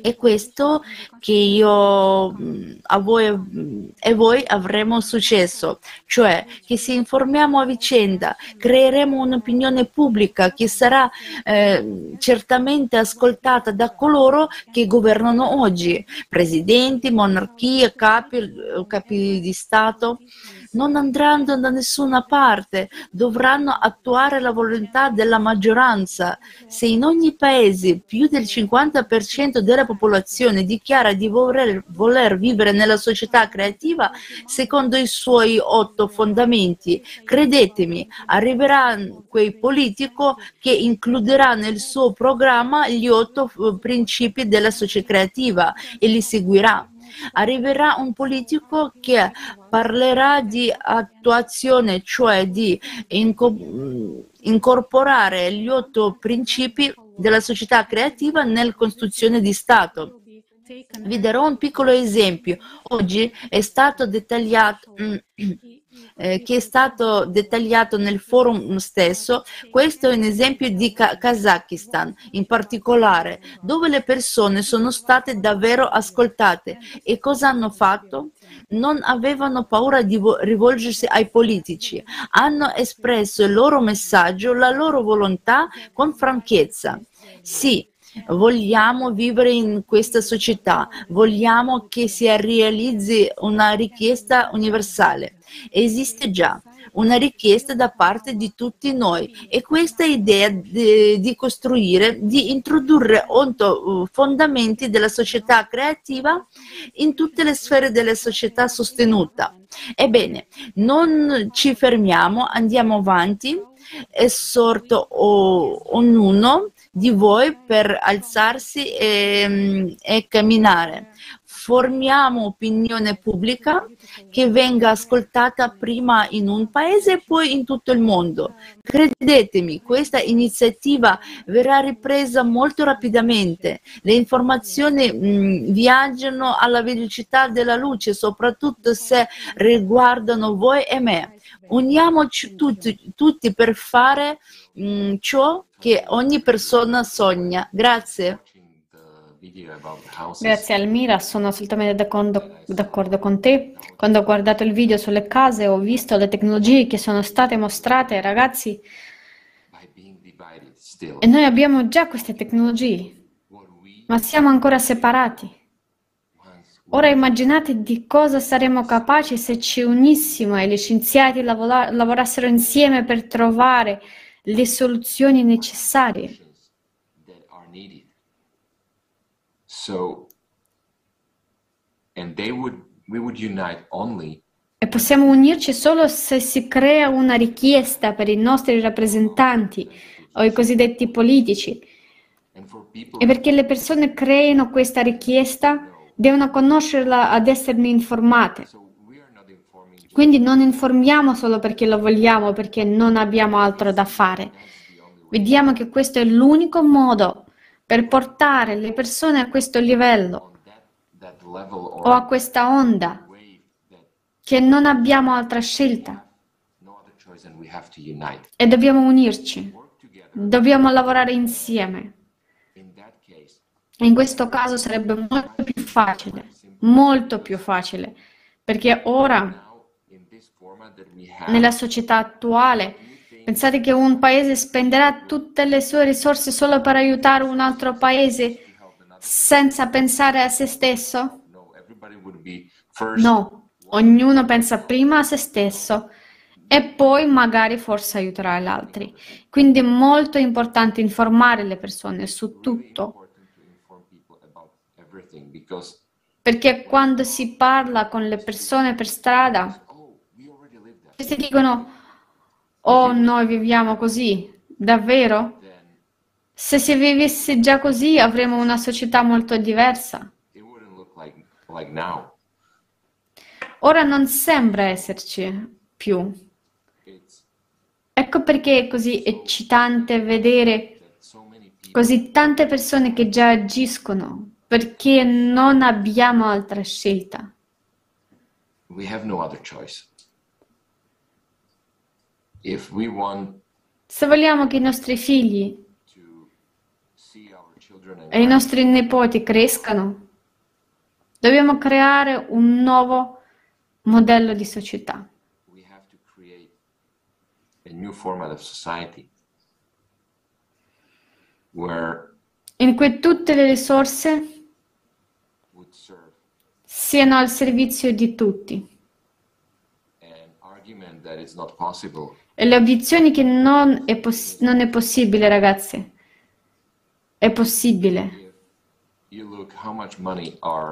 Speaker 6: È questo che io a voi e voi avremo successo, cioè che se informiamo a vicenda, creeremo un'opinione pubblica che sarà eh, certamente ascoltata da coloro che governano oggi, presidenti, monarchie, capi, capi di Stato non andranno da nessuna parte, dovranno attuare la volontà della maggioranza. Se in ogni paese più del 50% della popolazione dichiara di voler, voler vivere nella società creativa secondo i suoi otto fondamenti, credetemi, arriverà quel politico che includerà nel suo programma gli otto eh, principi della società creativa e li seguirà arriverà un politico che parlerà di attuazione, cioè di incorporare gli otto principi della società creativa nella costruzione di Stato. Vi darò un piccolo esempio. Oggi è stato dettagliato [CLEARS THROAT] eh, che è stato dettagliato nel forum stesso, questo è un esempio di Ka- Kazakistan in particolare, dove le persone sono state davvero ascoltate e cosa hanno fatto? Non avevano paura di vo- rivolgersi ai politici, hanno espresso il loro messaggio, la loro volontà con franchezza. Sì, Vogliamo vivere in questa società, vogliamo che si realizzi una richiesta universale. Esiste già una richiesta da parte di tutti noi e questa idea di, di costruire, di introdurre otto uh, fondamenti della società creativa in tutte le sfere della società sostenuta. Ebbene, non ci fermiamo, andiamo avanti, esorto ognuno di voi per alzarsi e, e camminare. Formiamo opinione pubblica che venga ascoltata prima in un paese e poi in tutto il mondo. Credetemi, questa iniziativa verrà ripresa molto rapidamente. Le informazioni mh, viaggiano alla velocità della luce, soprattutto se riguardano voi e me. Uniamoci tutti, tutti per fare mh, ciò che ogni persona sogna. Grazie.
Speaker 1: Grazie Almira, sono assolutamente d'accordo, d'accordo, con te. Quando ho guardato il video sulle case ho visto le tecnologie che sono state mostrate ai ragazzi e noi abbiamo già queste tecnologie, ma siamo ancora separati. Ora immaginate di cosa saremmo capaci se ci unissimo e gli scienziati lavora- lavorassero insieme per trovare le soluzioni necessarie. E possiamo unirci solo se si crea una richiesta per i nostri rappresentanti o i cosiddetti politici. E perché le persone creino questa richiesta, devono conoscerla ad esserne informate. Quindi non informiamo solo perché lo vogliamo, perché non abbiamo altro da fare. Vediamo che questo è l'unico modo per portare le persone a questo livello o a questa onda che non abbiamo altra scelta. E dobbiamo unirci, dobbiamo lavorare insieme. In questo caso sarebbe molto più facile, molto più facile, perché ora nella società attuale. Pensate che un paese spenderà tutte le sue risorse solo per aiutare un altro paese senza pensare a se stesso? No, ognuno pensa prima a se stesso e poi magari forse aiuterà gli altri. Quindi è molto importante informare le persone su tutto. Perché quando si parla con le persone per strada, questi dicono, oh noi viviamo così, davvero? Se si vivesse già così avremmo una società molto diversa. Ora non sembra esserci più. Ecco perché è così eccitante vedere così tante persone che già agiscono, perché non abbiamo altra scelta. We have no other choice. Se vogliamo che i nostri figli e i nostri nipoti crescano, dobbiamo creare un nuovo modello di società. in cui tutte le risorse siano al servizio di tutti. E le obiezioni che non è, poss- non è possibile, ragazzi. È possibile.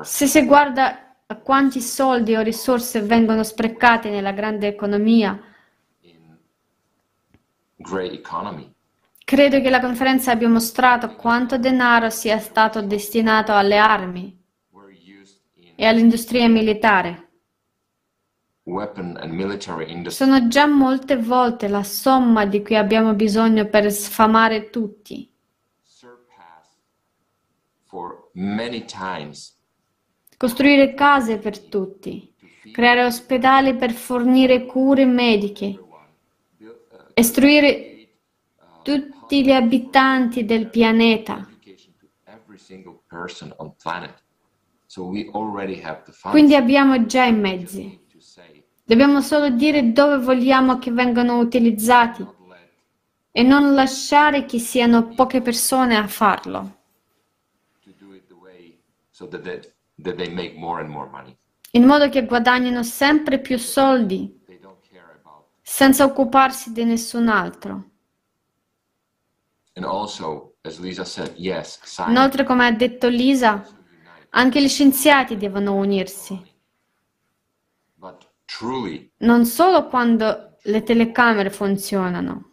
Speaker 1: Se si guarda a quanti soldi o risorse vengono sprecate nella grande economia, credo che la conferenza abbia mostrato quanto denaro sia stato destinato alle armi e all'industria militare. Sono già molte volte la somma di cui abbiamo bisogno per sfamare tutti. Costruire case per tutti, creare ospedali per fornire cure mediche, istruire tutti gli abitanti del pianeta. Quindi abbiamo già i mezzi. Dobbiamo solo dire dove vogliamo che vengano utilizzati e non lasciare che siano poche persone a farlo. In modo che guadagnino sempre più soldi senza occuparsi di nessun altro. Inoltre, come ha detto Lisa, anche gli scienziati devono unirsi. Non solo quando le telecamere funzionano,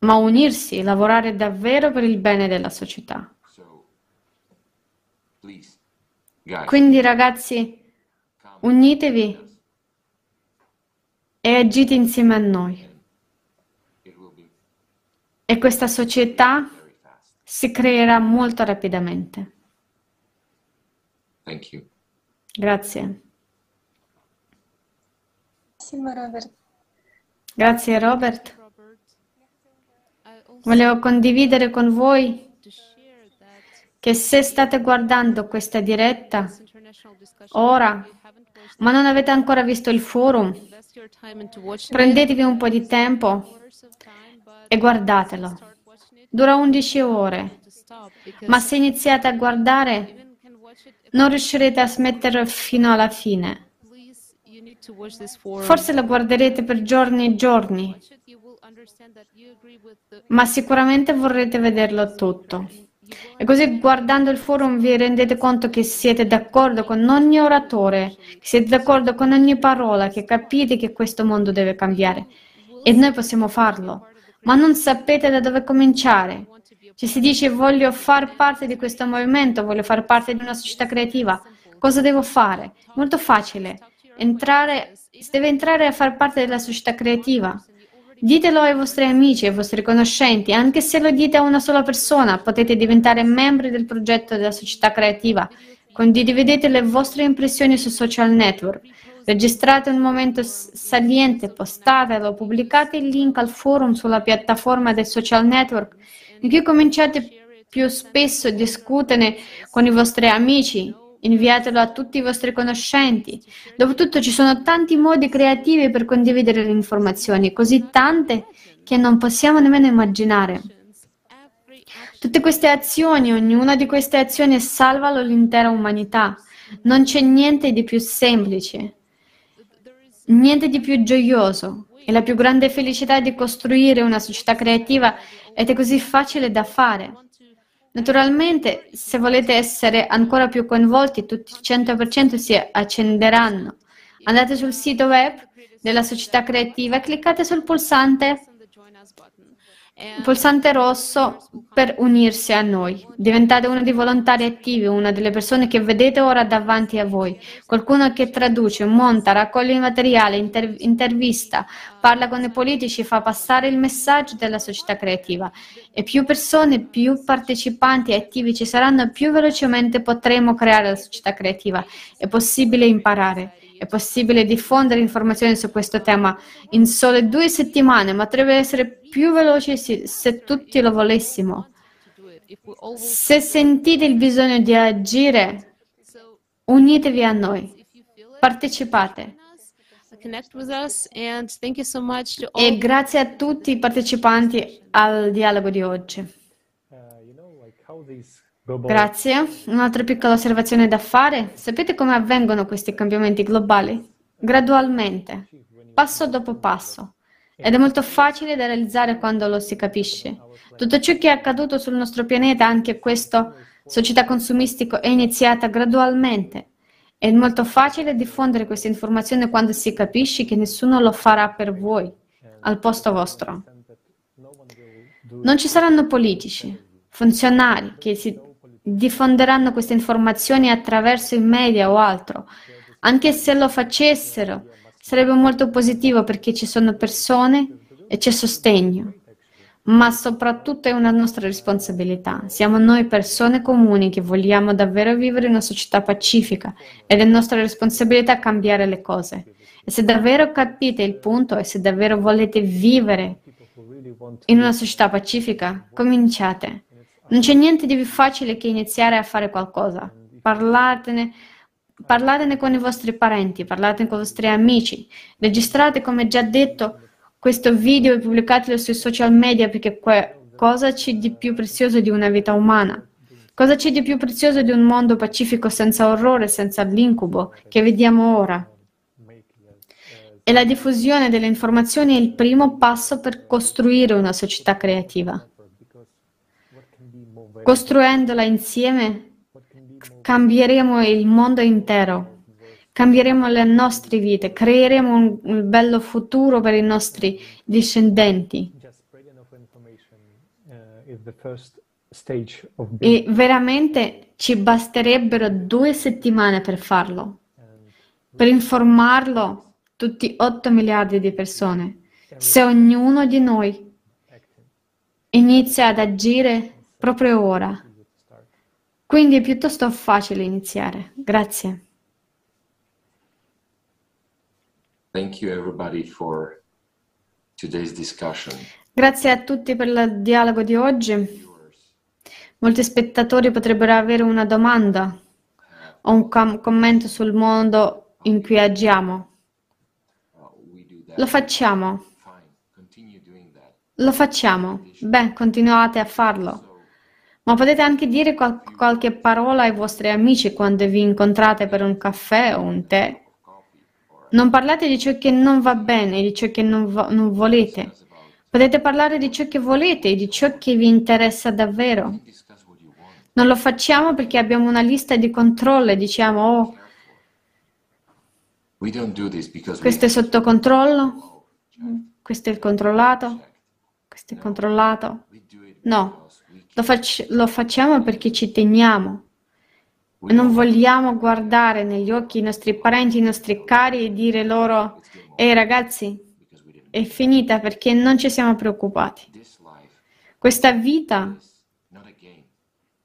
Speaker 1: ma unirsi lavorare davvero per il bene della società. Quindi ragazzi, unitevi e agite insieme a noi. E questa società si creerà molto rapidamente. Grazie. Grazie Robert. Volevo condividere con voi che se state guardando questa diretta ora, ma non avete ancora visto il forum, prendetevi un po' di tempo e guardatelo. Dura 11 ore, ma se iniziate a guardare non riuscirete a smettere fino alla fine. Forse lo guarderete per giorni e giorni, ma sicuramente vorrete vederlo tutto. E così guardando il forum vi rendete conto che siete d'accordo con ogni oratore, che siete d'accordo con ogni parola, che capite che questo mondo deve cambiare. E noi possiamo farlo, ma non sapete da dove cominciare. Ci si dice voglio far parte di questo movimento, voglio far parte di una società creativa. Cosa devo fare? Molto facile. Entrare, si deve entrare a far parte della società creativa. Ditelo ai vostri amici, ai vostri conoscenti, anche se lo dite a una sola persona, potete diventare membri del progetto della società creativa. Condividete le vostre impressioni su social network. Registrate un momento saliente, postatelo, pubblicate il link al forum sulla piattaforma del social network in cui cominciate più spesso a discuterne con i vostri amici, Inviatelo a tutti i vostri conoscenti. Dopotutto ci sono tanti modi creativi per condividere le informazioni, così tante che non possiamo nemmeno immaginare. Tutte queste azioni, ognuna di queste azioni salva l'intera umanità. Non c'è niente di più semplice, niente di più gioioso. E la più grande felicità di costruire una società creativa ed è così facile da fare. Naturalmente, se volete essere ancora più coinvolti, tutti il 100% si accenderanno. Andate sul sito web della società creativa e cliccate sul pulsante pulsante rosso per unirsi a noi. Diventate uno dei volontari attivi, una delle persone che vedete ora davanti a voi. Qualcuno che traduce, monta, raccoglie il materiale, inter- intervista, parla con i politici, fa passare il messaggio della società creativa. E più persone, più partecipanti attivi ci saranno, più velocemente potremo creare la società creativa. È possibile imparare. È possibile diffondere informazioni su questo tema in sole due settimane, ma potrebbe essere più veloce se tutti lo volessimo. Se sentite il bisogno di agire, unitevi a noi, partecipate. E grazie a tutti i partecipanti al dialogo di oggi. Grazie. Un'altra piccola osservazione da fare. Sapete come avvengono questi cambiamenti globali? Gradualmente, passo dopo passo. Ed è molto facile da realizzare quando lo si capisce. Tutto ciò che è accaduto sul nostro pianeta, anche questa società consumistica, è iniziata gradualmente. È molto facile diffondere questa informazione quando si capisce che nessuno lo farà per voi, al posto vostro. Non ci saranno politici, funzionari che si diffonderanno queste informazioni attraverso i media o altro. Anche se lo facessero, sarebbe molto positivo perché ci sono persone e c'è sostegno. ma soprattutto è una nostra responsabilità. Siamo noi persone comuni che vogliamo davvero vivere in una società pacifica ed è nostra responsabilità cambiare le cose. E se davvero capite il punto e se davvero volete vivere in una società pacifica, cominciate. Non c'è niente di più facile che iniziare a fare qualcosa. Parlatene, parlatene con i vostri parenti, parlatene con i vostri amici, registrate, come già detto, questo video e pubblicatelo sui social media perché cosa c'è di più prezioso di una vita umana? Cosa c'è di più prezioso di un mondo pacifico senza orrore, senza l'incubo che vediamo ora? E la diffusione delle informazioni è il primo passo per costruire una società creativa. Costruendola insieme cambieremo il mondo intero cambieremo le nostre vite, creeremo un, bello futuro per i nostri discendenti. E veramente ci basterebbero due settimane per farlo, per informarlo tutti 8 miliardi di persone. Se ognuno di noi inizia ad agire proprio ora. Quindi è piuttosto facile iniziare. Grazie.
Speaker 8: Thank you everybody for today's discussion.
Speaker 1: Grazie a tutti per il dialogo di oggi. Molti spettatori potrebbero avere una domanda o un com- commento sul modo in cui agiamo. Lo facciamo. Lo facciamo. Beh, continuate a farlo. Ma potete anche dire qual- qualche parola ai vostri amici quando vi incontrate per un caffè o un tè. Non parlate di ciò che non va bene, di ciò che non, vo- non volete. Potete parlare di ciò che volete e di ciò che vi interessa davvero. Non lo facciamo perché abbiamo una lista di controllo e diciamo, oh, questo è sotto controllo, questo è il controllato, questo è controllato. No, lo, fac- lo facciamo perché ci teniamo e non vogliamo guardare negli occhi i nostri parenti, i nostri cari e dire loro, ehi ragazzi, è finita perché non ci siamo preoccupati. Questa vita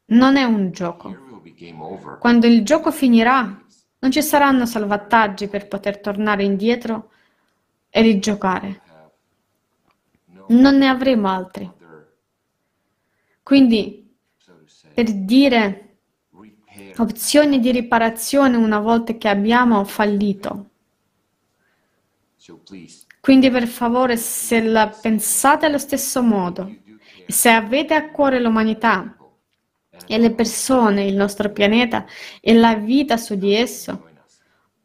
Speaker 1: non è un gioco. Quando il gioco finirà, non ci saranno salvataggi per poter tornare indietro e rigiocare. Non ne avremo altri. Quindi, per dire opzioni di riparazione una volta che abbiamo fallito. Quindi per favore, se la pensate allo stesso modo, se avete a cuore l'umanità e le persone, il nostro pianeta e la vita su di esso,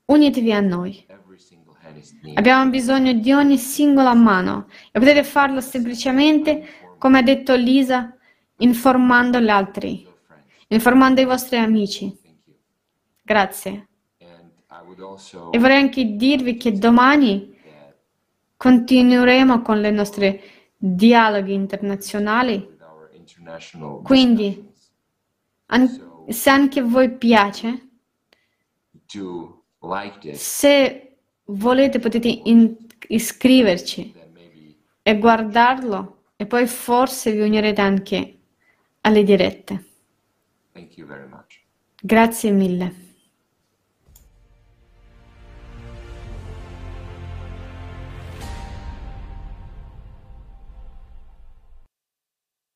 Speaker 1: unitevi a noi. Abbiamo bisogno di ogni singola mano e potete farlo semplicemente, come ha detto Lisa, informando gli altri informando i vostri amici. Grazie. E vorrei anche dirvi che domani continueremo con le nostre dialoghi internazionali. Quindi, an- se anche a voi piace, se volete potete in- iscriverci e guardarlo e poi forse vi unirete anche alle dirette. Grazie mille.